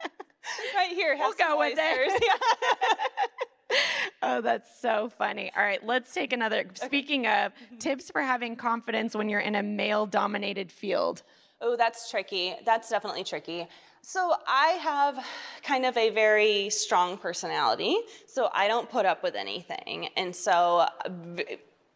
right here, have We'll some go with it. oh, that's so funny. All right, let's take another. Speaking of Mm-hmm. tips for having confidence when you're in a male dominated field. Oh, that's tricky. That's definitely tricky. So, I have kind of a very strong personality, so I don't put up with anything. And so,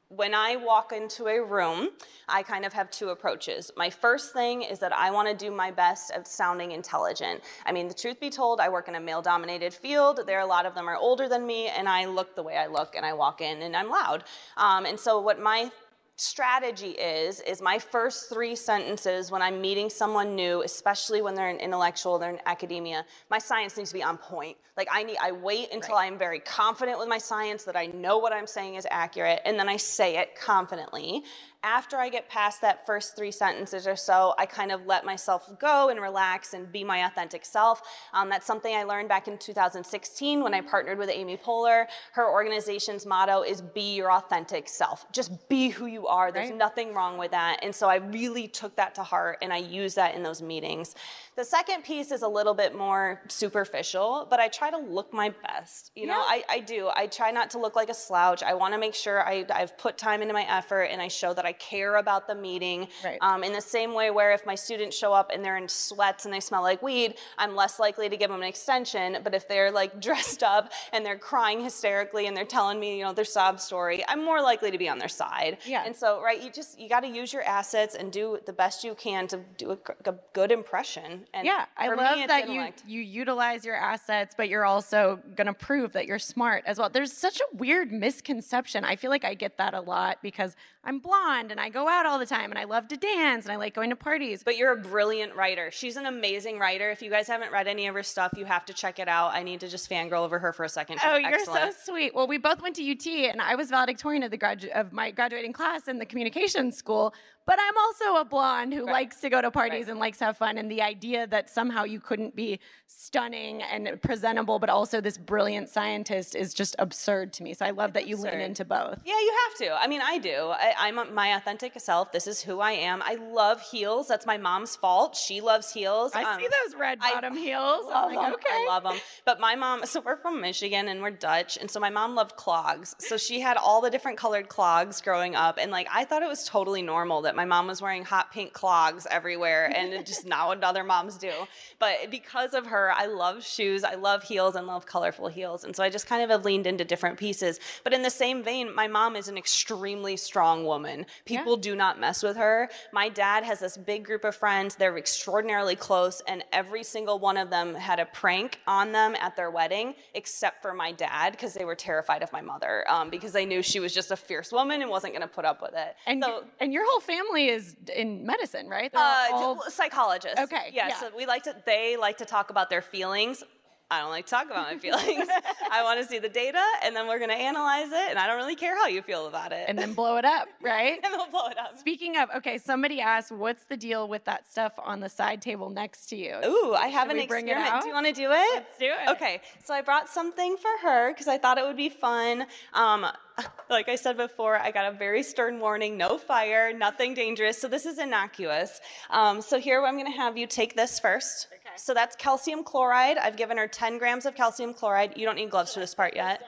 when I walk into a room, I kind of have two approaches. My first thing is that I want to do my best at sounding intelligent. I mean, the truth be told, I work in a male dominated field. There, are a lot of them are older than me, and I look the way I look, and I walk in and I'm loud. Um, and so, what my strategy is is my first three sentences when i'm meeting someone new especially when they're an intellectual they're in academia my science needs to be on point. Like i need i wait until i'm very confident with my science that i know what i'm saying is accurate and then i say it confidently after i get past that first three sentences or so i kind of let myself go and relax and be my authentic self. Um, that's something i learned back in 2016 when i partnered with amy poehler. Her organization's motto is be your authentic self. Just be who you are. There's Right. nothing wrong with that. And so i really took that to heart and i use that in those meetings the second piece is a little bit more superficial but i try to look my best you know? Yeah. I, I do. I try not to look like a slouch. I want to make sure I, i've put time into my effort and i show that i care about the meeting. Right. um, in the same way where if my students show up and they're in sweats and they smell like weed i'm less likely to give them an extension. But if they're like dressed up and they're crying hysterically and they're telling me you know their sob story i'm more likely to be on their side. Yeah. and so right you just you got to use your assets and do the best you can to do a good impression and Yeah, I me, love it's that you you utilize your assets, but you're also going to prove that you're smart as well. There's such a weird misconception. I feel like I get that a lot because I'm blonde and I go out all the time and I love to dance and I like going to parties. But you're a brilliant writer. She's an amazing writer. If you guys haven't read any of her stuff, you have to check it out. I need to just fangirl over her for a second. She's Oh, you're excellent. so sweet. Well, we both went to UT, and I was valedictorian of the gradu- of my graduating class in the communications school. But I'm also a blonde who Right. likes to go to parties Right. and likes to have fun. And the idea that somehow you couldn't be stunning and presentable, but also this brilliant scientist is just absurd to me. So I love that you lean into both. Yeah, you have to. I mean, I do. I, I'm my authentic self. This is who I am. I love heels. That's my mom's fault. She loves heels. I Um, see those red I bottom heels. love I'm like, 'em. okay. I love them. But my mom, so we're from Michigan and we're Dutch, and so my mom loved clogs. So she had all the different colored clogs growing up, and like I thought it was totally normal that my mom was wearing hot pink clogs everywhere, and it just not what other moms do. But because of her, I love shoes, I love heels, and love colorful heels, and so I just kind of have leaned into different pieces. But in the same vein, my mom is an extremely strong woman. People do not mess with her. My dad has this big group of friends. They're extraordinarily close, and every single one of them had a prank on them at their wedding, except for my dad, because they were terrified of my mother, um, because they knew she was just a fierce woman and wasn't going to put up with it. And, so, and your whole family is in medicine, right? They're uh, all- psychologists. Okay, Yeah, yeah. So we like to. They like to talk about their feelings. I don't like to talk about my feelings. I want to see the data, and then we're going to analyze it. And I don't really care how you feel about it. and then blow it up, right? and they'll blow it up. Speaking of, okay, somebody asked, what's the deal with that stuff on the side table next to you? Ooh, I have Should an we bring it experiment. Do you want to do it? Let's do it. Okay, so I brought something for her because I thought it would be fun. Um, like I said before, I got a very stern warning no fire, nothing dangerous. So this is innocuous. Um, so here I'm going to have you take this first. Okay. So that's calcium chloride. I've given her 10 grams of calcium chloride. You don't need gloves for this part yet.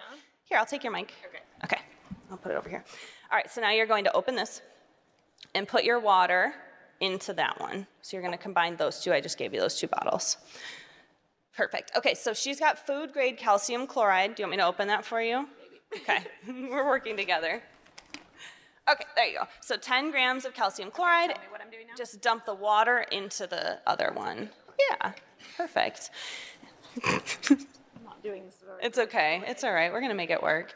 Here, I'll take your mic. Okay. Okay, I'll put it over here. All right, so now you're going to open this and put your water into that one. So you're going to combine those two. I just gave you those two bottles. Perfect. Okay, so she's got food grade calcium chloride. Do you want me to open that for you? Okay, we're working together. Okay, there you go. So 10 grams of calcium chloride. me what I'm doing now? Just dump the water into the other one. Yeah, perfect. I'm not doing this very It's okay. It's all right. We're going to make it work.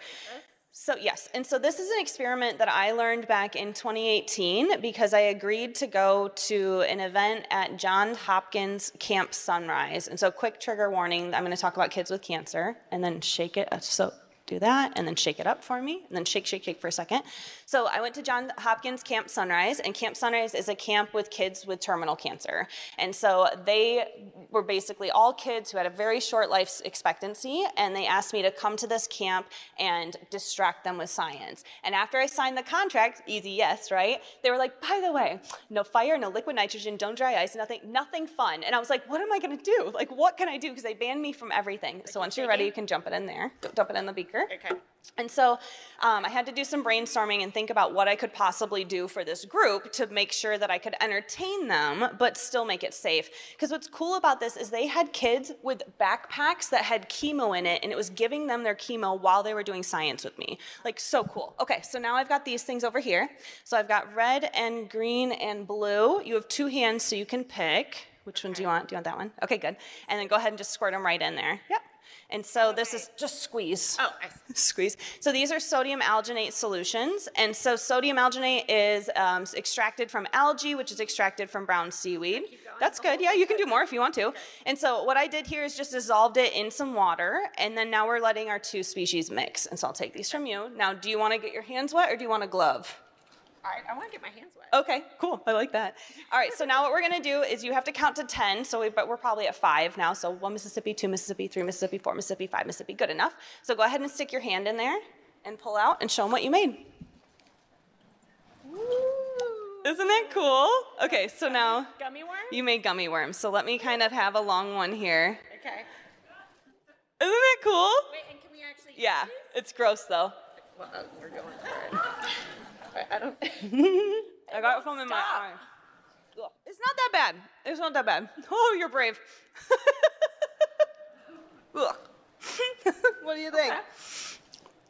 So, yes, and so this is an experiment that I learned back in 2018 because I agreed to go to an event at Johns Hopkins Camp Sunrise. And so, quick trigger warning I'm going to talk about kids with cancer and then shake it. So, do that and then shake it up for me and then shake, shake, shake for a second. So I went to John Hopkins Camp Sunrise, and Camp Sunrise is a camp with kids with terminal cancer. And so they were basically all kids who had a very short life expectancy, and they asked me to come to this camp and distract them with science. And after I signed the contract, easy yes, right? They were like, by the way, no fire, no liquid nitrogen, don't dry ice, nothing, nothing fun. And I was like, what am I gonna do? Like, what can I do? Because they banned me from everything. So once you're ready, you can jump it in there. Dump it in the beaker. Okay. And so um, I had to do some brainstorming and think about what I could possibly do for this group to make sure that I could entertain them, but still make it safe. Because what's cool about this is they had kids with backpacks that had chemo in it, and it was giving them their chemo while they were doing science with me. Like, so cool. Okay, so now I've got these things over here. So I've got red and green and blue. You have two hands, so you can pick. Which one do you want? Do you want that one? Okay, good. And then go ahead and just squirt them right in there. Yep. And so this is just squeeze Oh, I see. squeeze. So these are sodium alginate solutions. And so sodium alginate is um, extracted from algae, which is extracted from brown seaweed. That's good. Yeah, you can do more if you want to. And so what I did here is just dissolved it in some water. And then now we're letting our two species mix. And so I'll take these from you. Now, do you want to get your hands wet or do you want a glove? All right, I want to get my hands wet. Okay, cool. I like that. All right, so now what we're gonna do is you have to count to 10. So we, but we're probably at five now. So one Mississippi, two Mississippi, three Mississippi, four Mississippi, five Mississippi. Good enough. So go ahead and stick your hand in there and pull out and show them what you made. Isn't that cool? Okay, so now Gummy worm? you made gummy worms. So let me kind of have a long one here. Okay. Isn't that cool? Wait, and can we actually? Yeah, it's gross though. Well, we're going for it. I- don't. I got it from in my eye. Ugh, It's not that bad. It's not that bad. Oh, you're brave. Ugh. what do you think?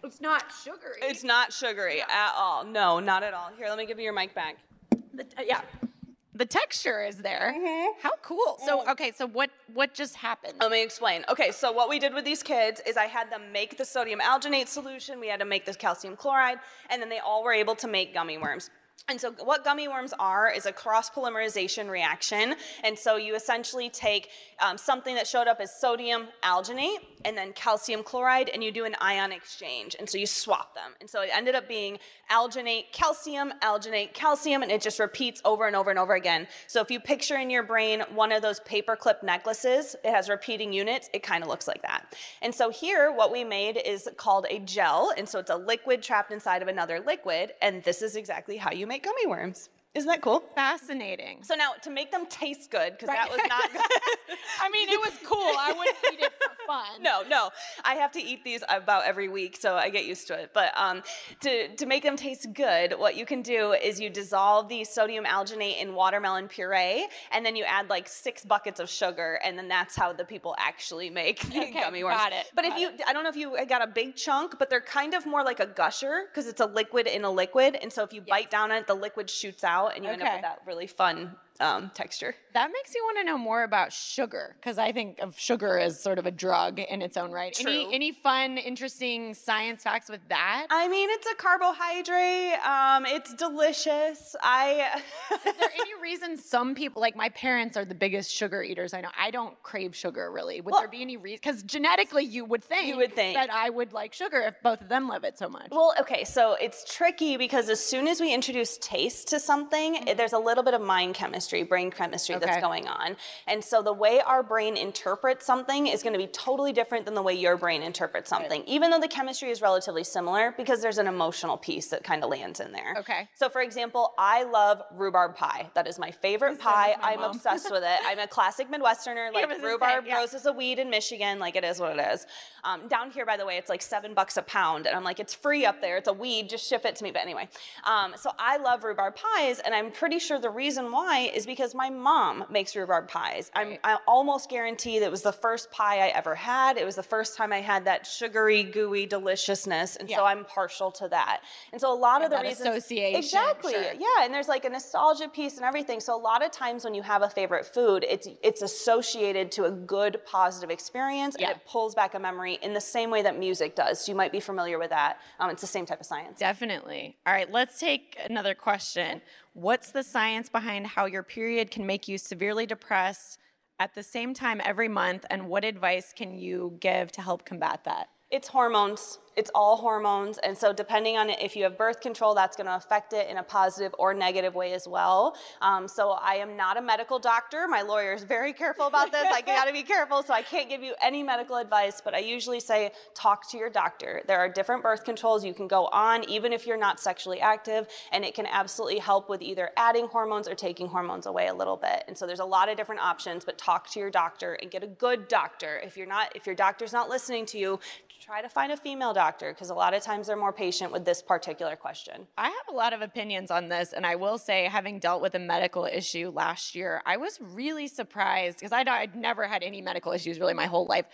It's not sugary. It's not sugary at all. No, not at all. Here, let me give you your mic back. The, uh, yeah. The texture is there. Mm-hmm. How cool. So mm-hmm. okay, so what what just happened? Let me explain. Okay, so what we did with these kids is I had them make the sodium alginate solution, we had to make the calcium chloride, and then they all were able to make gummy worms. And so, what gummy worms are is a cross polymerization reaction. And so, you essentially take um, something that showed up as sodium alginate and then calcium chloride, and you do an ion exchange. And so, you swap them. And so, it ended up being alginate calcium, alginate calcium, and it just repeats over and over and over again. So, if you picture in your brain one of those paperclip necklaces, it has repeating units, it kind of looks like that. And so, here, what we made is called a gel. And so, it's a liquid trapped inside of another liquid. And this is exactly how you make gummy worms. Isn't that cool? Fascinating. So now to make them taste good, because that was not good. I mean, it was cool. I wouldn't eat it for fun. no, no. I have to eat these about every week, so I get used to it. But um, to, to make them taste good, what you can do is you dissolve the sodium alginate in watermelon puree, and then you add like six buckets of sugar, and then that's how the people actually make the Okay, gummy worms. got it, But if got you, I don't know if you got a big chunk, but they're kind of more like a gusher because it's a liquid in a liquid, and so if you bite down on it, the liquid shoots out, and you end up Okay. with that really fun um, texture. That makes me want to know more about sugar because I think of sugar as sort of a drug in its own right. True. Any any fun, interesting science facts with that? I mean, it's a carbohydrate. Um, it's delicious. I. Is there any reason some people, like my parents, are the biggest sugar eaters I know? I don't crave sugar really. Would Well- there be any reason? Because genetically, you would think you would think. that I would like sugar if both of them love it so much. Well, okay, so it's tricky because as soon as we introduce taste to something, it- there's a little bit of mind chemistry, brain chemistry that's going on. And so the way our brain interprets something is going to be totally different than the way your brain interprets something, even though the chemistry is relatively similar because there's an emotional piece that kind of lands in there. Okay. So, for example, I love rhubarb pie. That is my favorite So pie. my I'm mom. obsessed with it. I'm a classic Midwesterner. Like rhubarb yeah. grows as a weed in Michigan. Like it is what it is. Um, down here, by the way, it's like seven bucks a pound, and I'm like, it's free up there. It's a weed. Just ship it to me. But anyway, um, so I love rhubarb pies, and I'm pretty sure the reason why is is because my mom makes rhubarb pies. I'm, I almost guarantee that it was the first pie I ever had. It was the first time I had that sugary, gooey deliciousness, and so I'm partial to that. And so a lot of the that reasons association, exactly, sure. yeah, and there's like a nostalgia piece and everything. So a lot of times when you have a favorite food, it's it's associated to a good positive experience, Yeah. and it pulls back a memory in the same way that music does. So you might be familiar with that. Um, it's the same type of science. Definitely. All right, let's take another question. What's the science behind how your period can make you severely depressed at the same time every month, and what advice can you give to help combat that? It's hormones. It's all hormones. And so, depending on it, if you have birth control, that's going to affect it in a positive or negative way as well. Um, so, I am not a medical doctor. My lawyer is very careful about this. I got to be careful. So, I can't give you any medical advice, but I usually say talk to your doctor. There are different birth controls you can go on, even if you're not sexually active, and it can absolutely help with either adding hormones or taking hormones away a little bit. And so, there's a lot of different options, but talk to your doctor and get a good doctor. If you're not, if your doctor's not listening to you, try to find a female doctor because a lot of times they're more patient with this particular question. I have a lot of opinions on this, and I will say, having dealt with a medical issue last year, I was really surprised because I'd, I'd never had any medical issues really my whole life.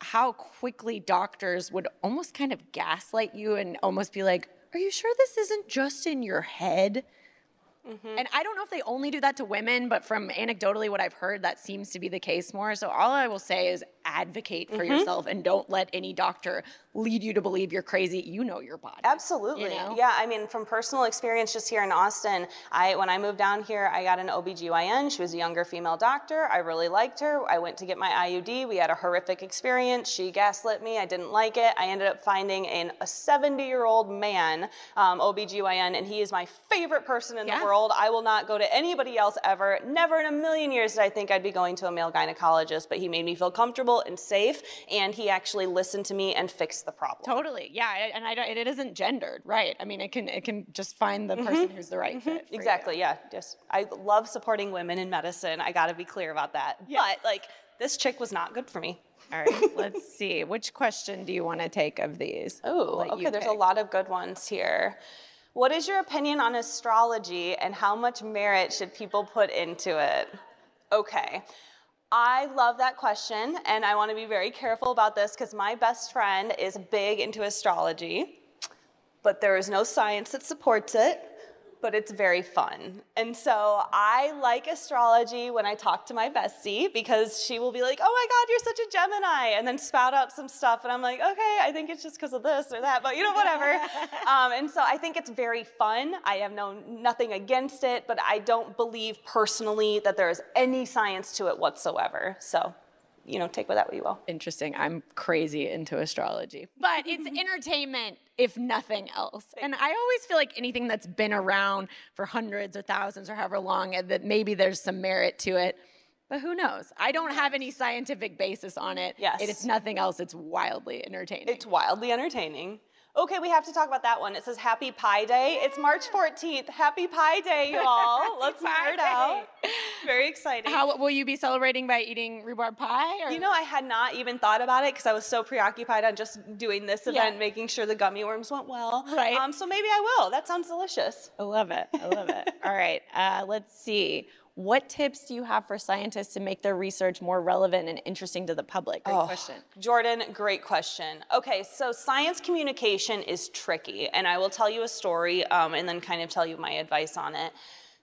How quickly doctors would almost kind of gaslight you and almost be like, Are you sure this isn't just in your head? Mm-hmm. And I don't know if they only do that to women, but from anecdotally what I've heard, that seems to be the case more. So all I will say is advocate for mm-hmm. yourself and don't let any doctor lead you to believe you're crazy. You know your body. Absolutely. know? Yeah, I mean, from personal experience just here in Austin, I when I moved down here, I got an OBGYN. She was a younger female doctor. I really liked her. I went to get my IUD. We had a horrific experience. She gaslit me. I didn't like it. I ended up finding an, a 70-year-old man um, OBGYN, and he is my favorite person in Yeah. the world. I will not go to anybody else ever. Never in a million years did I think I'd be going to a male gynecologist, but he made me feel comfortable and safe, and he actually listened to me and fixed the problem. Totally. Yeah, and I don't, it isn't gendered, right? I mean, it can it can just find the person who's the right fit. for you. Mm-hmm. Exactly, yeah. Just I love supporting women in medicine. I got to be clear about that. But like this chick was not good for me. All right. Let's see. Which question do you want to take of these? Oh, okay. There's a lot of good ones here. What is your opinion on astrology and how much merit should people put into it? Okay. I love that question, and I want to be very careful about this because my best friend is big into astrology, but there is no science that supports it. But it's very fun. And so I like astrology when I talk to my bestie because she will be like, oh my God, you're such a Gemini, and then spout out some stuff. And I'm like, okay, I think it's just because of this or that, but you know, whatever. um, and so I think it's very fun. I have no nothing against it, but I don't believe personally that there is any science to it whatsoever. So, you know, take with that what you will. Interesting. I'm crazy into astrology, but it's entertainment, if nothing else. And I always feel like anything that's been around for hundreds or thousands or however long, that maybe there's some merit to it. But who knows? I don't have any scientific basis on it. Yes. And if nothing else, it's wildly entertaining. It's wildly entertaining. Okay, we have to talk about that one. It says Happy Pie Day. It's March 14th. Happy Pie Day, you all. Let's nerd out. Very exciting. How will you be celebrating by eating rhubarb pie? Or? you know, I had not even thought about it because I was so preoccupied on just doing this event, Yeah. making sure the gummy worms went well. Right. Um, so maybe I will. That sounds delicious. I love it. I love it. All right. Uh, let's see. What tips do you have for scientists to make their research more relevant and interesting to the public? Great Oh, question. Jordan, great question. Okay, so science communication is tricky, and I will tell you a story um, and then kind of tell you my advice on it.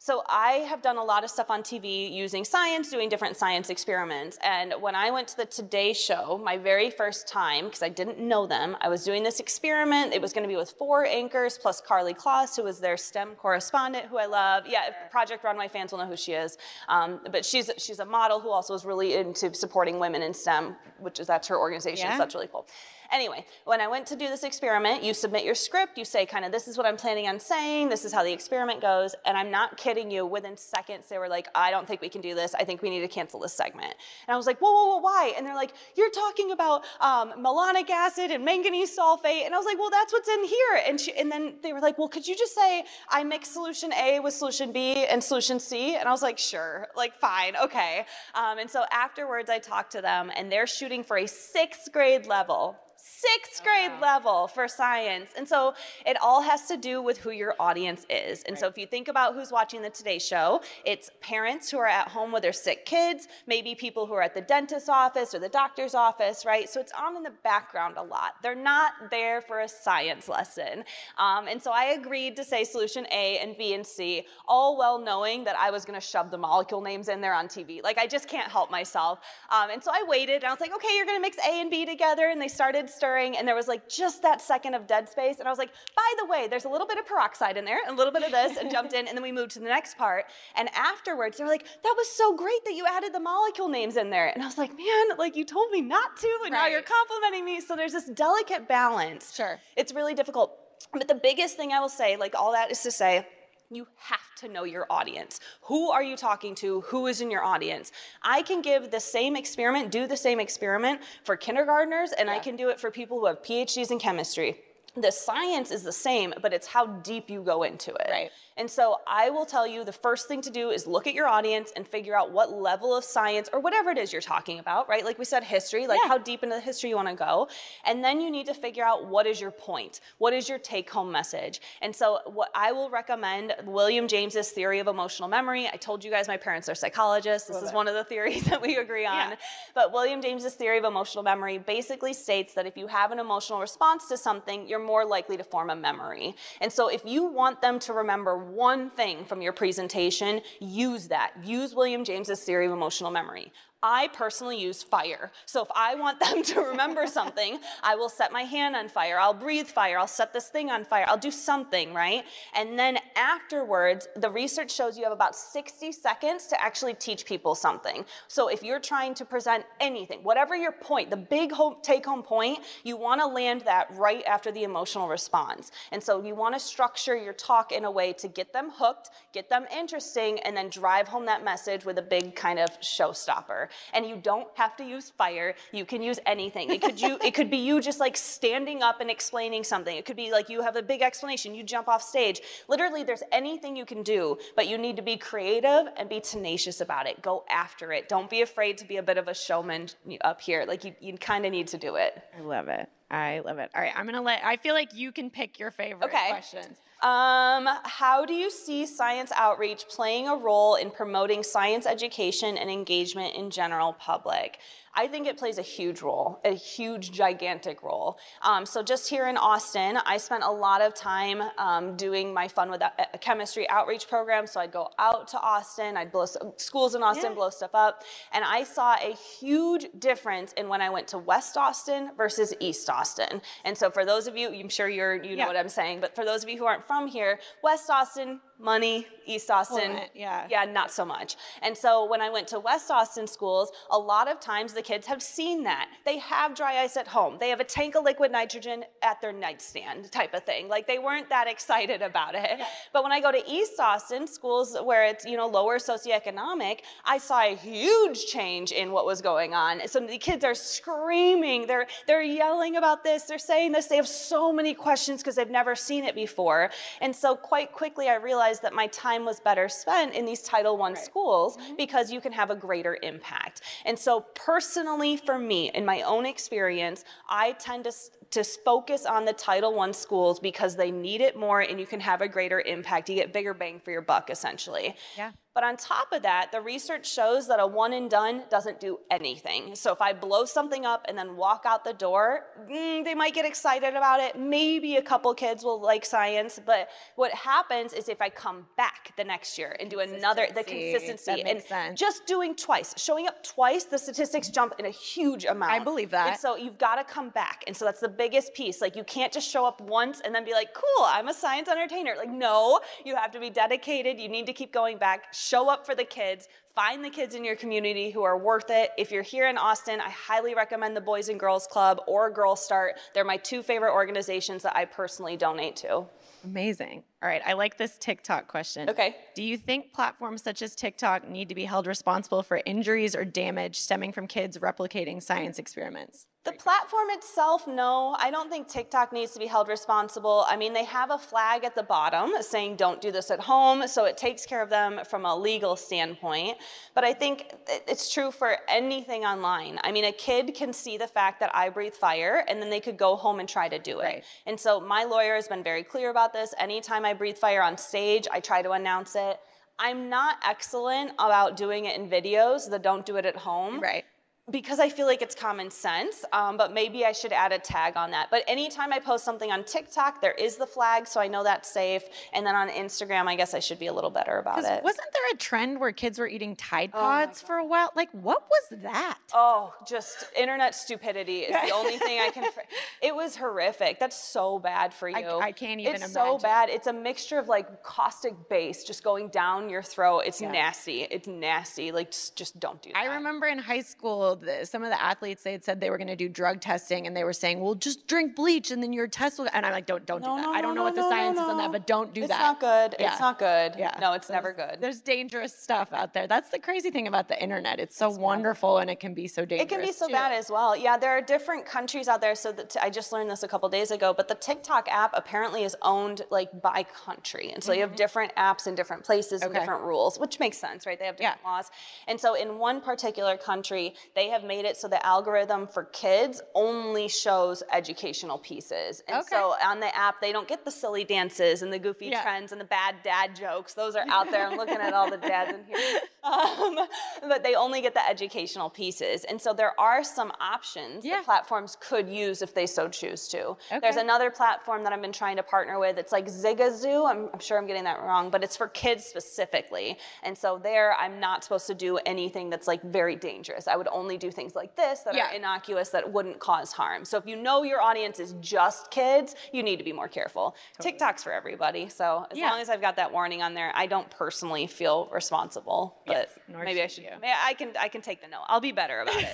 So I have done a lot of stuff on TV using science, doing different science experiments. And when I went to the Today Show, my very first time, because I didn't know them, I was doing this experiment. It was going to be with four anchors plus Karlie Kloss, who was their STEM correspondent, who I love. Yeah, Project Runway fans will know who she is. Um, but she's she's a model who also is really into supporting women in STEM, which is that's her organization. Yeah. So that's really cool. Anyway, when I went to do this experiment, you submit your script, you say kind of this is what I'm planning on saying, this is how the experiment goes, and I'm not kidding you, within seconds they were like, I don't think we can do this, I think we need to cancel this segment. And I was like, whoa, whoa, whoa, why? And they're like, you're talking about um, malonic acid and manganese sulfate, and I was like, well, that's what's in here. And, she, and then they were like, well, could you just say I mix solution A with solution B and solution C? And I was like, sure, like fine, okay. Um, and so afterwards I talked to them, and they're shooting for a sixth grade level sixth grade level for science. And so it all has to do with who your audience is. And so if you think about who's watching the Today Show, it's parents who are at home with their sick kids, maybe people who are at the dentist's office or the doctor's office, right? So it's on in the background a lot. They're not there for a science lesson. Um, and so I agreed to say solution A and B and C, all well knowing that I was going to shove the molecule names in there on TV. Like I just can't help myself. Um, and so I waited and I was like, okay, you're going to mix A and B together. And they started stirring, and there was like just that second of dead space. And I was like, by the way, there's a little bit of peroxide in there, and a little bit of this, and jumped in. And then we moved to the next part. And afterwards, they were like, that was so great that you added the molecule names in there. And I was like, man, like you told me not to, and now you're complimenting me. So there's this delicate balance. Sure. It's really difficult. But the biggest thing I will say, like all that is to say, you have to know your audience. Who are you talking to? Who is in your audience? I can give the same experiment, do the same experiment for kindergartners, and I can do it for people who have PhDs in chemistry. The science is the same, but it's how deep you go into it. Right. And so I will tell you the first thing to do is look at your audience and figure out what level of science or whatever it is you're talking about, right? Like we said, history, like Yeah. how deep into the history you want to go. And then you need to figure out what is your point? What is your take home message? And so what I will recommend William James's theory of emotional memory. I told you guys my parents are psychologists. This Love is it. one of the theories that we agree on. Yeah. But William James's theory of emotional memory basically states that if you have an emotional response to something, you're more likely to form a memory. And so if you want them to remember one thing from your presentation, use that. Use William James's theory of emotional memory. I personally use fire. So if I want them to remember something, I will set my hand on fire. I'll breathe fire. I'll set this thing on fire. I'll do something, right? And then afterwards, the research shows you have about 60 seconds to actually teach people something. So if you're trying to present anything, whatever your point, the big take home point, you want to land that right after the emotional response. And so you want to structure your talk in a way to get them hooked, get them interesting, and then drive home that message with a big kind of showstopper. And you don't have to use fire. You can use anything. It could you it could be you just like standing up and explaining something. It could be like you have a big explanation, you jump off stage. Literally there's anything you can do, but you need to be creative and be tenacious about it. Go after it. Don't be afraid to be a bit of a showman up here. Like you, you kind of need to do it. I love it. I love it. All right, I'm gonna let. I feel like you can pick your favorite Okay. questions. Um, how do you see science outreach playing a role in promoting science education and engagement in general public? I think it plays a huge role, a huge, gigantic role. Um, so just here in Austin, I spent a lot of time um, doing my Fun with a Chemistry outreach program. So I'd go out to Austin, I'd blow schools in Austin, Yeah. blow stuff up, and I saw a huge difference in when I went to West Austin versus East Austin. And so for those of you, I'm sure you're you know Yeah. what I'm saying, but for those of you who aren't from here, West Austin, money, East Austin, yeah. yeah, not so much. And so when I went to West Austin schools, a lot of times the kids have seen that. They have dry ice at home. They have a tank of liquid nitrogen at their nightstand type of thing. Like they weren't that excited about it. But when I go to East Austin, schools where it's, you know, lower socioeconomic, I saw a huge change in what was going on. So the kids are screaming, they're they're yelling about this, they're saying this, they have so many questions because they've never seen it before. And so quite quickly I realized that my time was better spent in these Title I schools mm-hmm. because you can have a greater impact. And so personally for me, in my own experience, I tend to to focus on the Title I schools because they need it more and you can have a greater impact. You get bigger bang for your buck essentially. Yeah. But on top of that, the research shows that a one and done doesn't do anything. So if I blow something up and then walk out the door, mm, they might get excited about it. Maybe a couple kids will like science, but what happens is if I come back the next year and do another, the Consistency. and sense. just doing twice, showing up twice, the statistics jump in a huge amount. I believe that. And so you've got to come back. And so that's the biggest piece. Like you can't just show up once and then be like, cool, I'm a science entertainer. Like, no, you have to be dedicated. You need to keep going back. Show up for the kids. Find the kids in your community who are worth it. If you're here in Austin, I highly recommend the Boys and Girls Club or Girlstart. They're my two favorite organizations that I personally donate to. Amazing. All right, I like this TikTok question. Okay. Do you think platforms such as TikTok need to be held responsible for injuries or damage stemming from kids replicating science experiments? The platform itself, no. I don't think TikTok needs to be held responsible. I mean, they have a flag at the bottom saying don't do this at home, so it takes care of them from a legal standpoint. But I think it's true for anything online. I mean, a kid can see the fact that I breathe fire and then they could go home and try to do it. Right. And so my lawyer has been very clear about this. Anytime I breathe fire on stage, I try to announce it. I'm not excellent about doing it in videos, the don't do it at home Right. Because I feel like it's common sense, um, but maybe I should add a tag on that. But anytime I post something on TikTok, there is the flag, so I know that's safe. And then on Instagram, I guess I should be a little better about it. Wasn't there a trend where kids were eating Tide my Pods for a while? Like, what was that? Oh, just internet stupidity is the only thing I can. fr- It was horrific. That's so bad for you. I can't even It's so bad. It's a mixture of like caustic base just going down your throat. It's Yeah. nasty. It's nasty. Like just, just don't do that. I remember in high school, the, some of the athletes they had said they were going to do drug testing, and they were saying, "Well, just drink bleach, and then your test will." And I'm like, "Don't, don't No, do that. no, I don't no, know what the science is on that, but don't do it's that." It's not good. Yeah. It's not good. Yeah. No, it's There's- never good. There's dangerous stuff out there. That's the crazy thing about the internet. It's so wonderful, and it can be so dangerous. It can be so too. bad as well. Yeah, there are different countries out there. So that I just learned this a couple days ago. But the TikTok app apparently is owned like by country, and so you have different apps in different places and Mm-hmm. Different rules, which makes sense, right? They have different laws. And so in one particular country, they have made it so the algorithm for kids only shows educational pieces. And Okay. so on the app, they don't get the silly dances and the goofy Yeah. trends and the bad dad jokes. Those are out there. I'm looking at all the dads in here. Um, but they only get the educational pieces. And so there are some options Yeah. that platforms could use if they so choose to. There's another platform that I've been trying to partner with. It's like Zigazoo. I'm, I'm sure I'm getting that wrong, but it's for kids specifically. And so there, I'm not supposed to do anything that's like very dangerous. I would only do things like this that Yeah. are innocuous that wouldn't cause harm. So if you know your audience is just kids, you need to be more careful. TikTok's for everybody. So as Yeah. long as I've got that warning on there, I don't personally feel responsible. But Yes, maybe I should you. I can. I can take the note. I'll be better about it.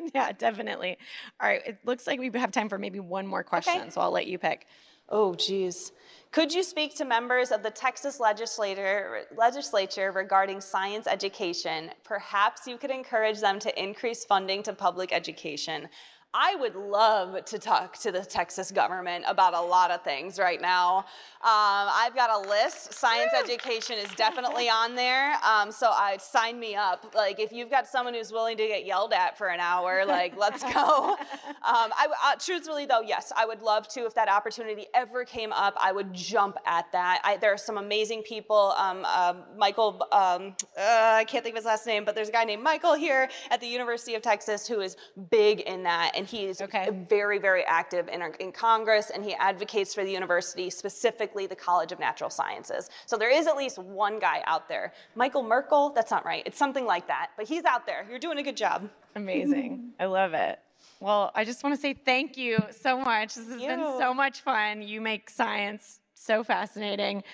yeah, definitely. All right, it looks like we have time for maybe one more question, so I'll let you pick. Oh, geez. Could you speak to members of the Texas legislature regarding science education? Perhaps you could encourage them to increase funding to public education. I would love to talk to the Texas government about a lot of things right now. Um, I've got a list. Science education is definitely on there. Um, so I sign me up. Like if you've got someone who's willing to get yelled at for an hour, like let's go. Um, I, uh, truthfully though, yes, I would love to. If that opportunity ever came up, I would jump at that. I, there are some amazing people. Um, uh, Michael, um, uh, I can't think of his last name, but there's a guy named Michael here at the University of Texas who is big in that, and he is Okay. very, very active in, our, in Congress, and he advocates for the university, specifically the College of Natural Sciences. So there is at least one guy out there. Michael Merkel, that's not right. It's something like that, but he's out there. You're doing a good job. Amazing. I love it. Well, I just want to say thank you so much. This has been so much fun. You make science so fascinating,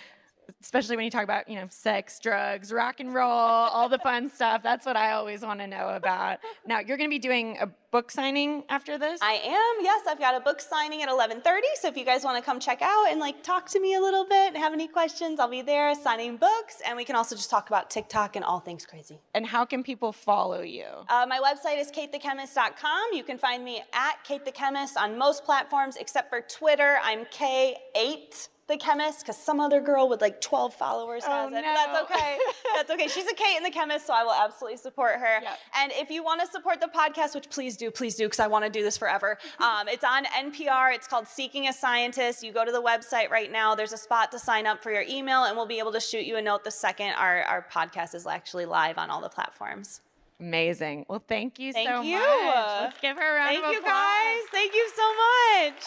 especially when you talk about, you know, sex, drugs, rock and roll, all the fun stuff. That's what I always want to know about. Now, you're going to be doing a book signing after this? I am. Yes, I've got a book signing at 11:30. So if you guys want to come check out and like talk to me a little bit, and have any questions, I'll be there signing books, and we can also just talk about TikTok and all things crazy. and how can people follow you? Uh, my website is katethechemist.com. You can find me at Kate the Chemist on most platforms except for Twitter. I'm K8 the Chemist because some other girl with like 12 followers Oh, has it. No. That's okay. That's okay. She's a Kate in the Chemist, so I will absolutely support her. Yep. And if you want to support the podcast, which please do, please do, because I want to do this forever. Um, it's on NPR. It's called Seeking a Scientist. You go to the website right now. There's a spot to sign up for your email, and we'll be able to shoot you a note the second our, our podcast is actually live on all the platforms. Amazing. Well, thank you Thank so you. much. Let's give her a round Thank of you guys. Thank you so much.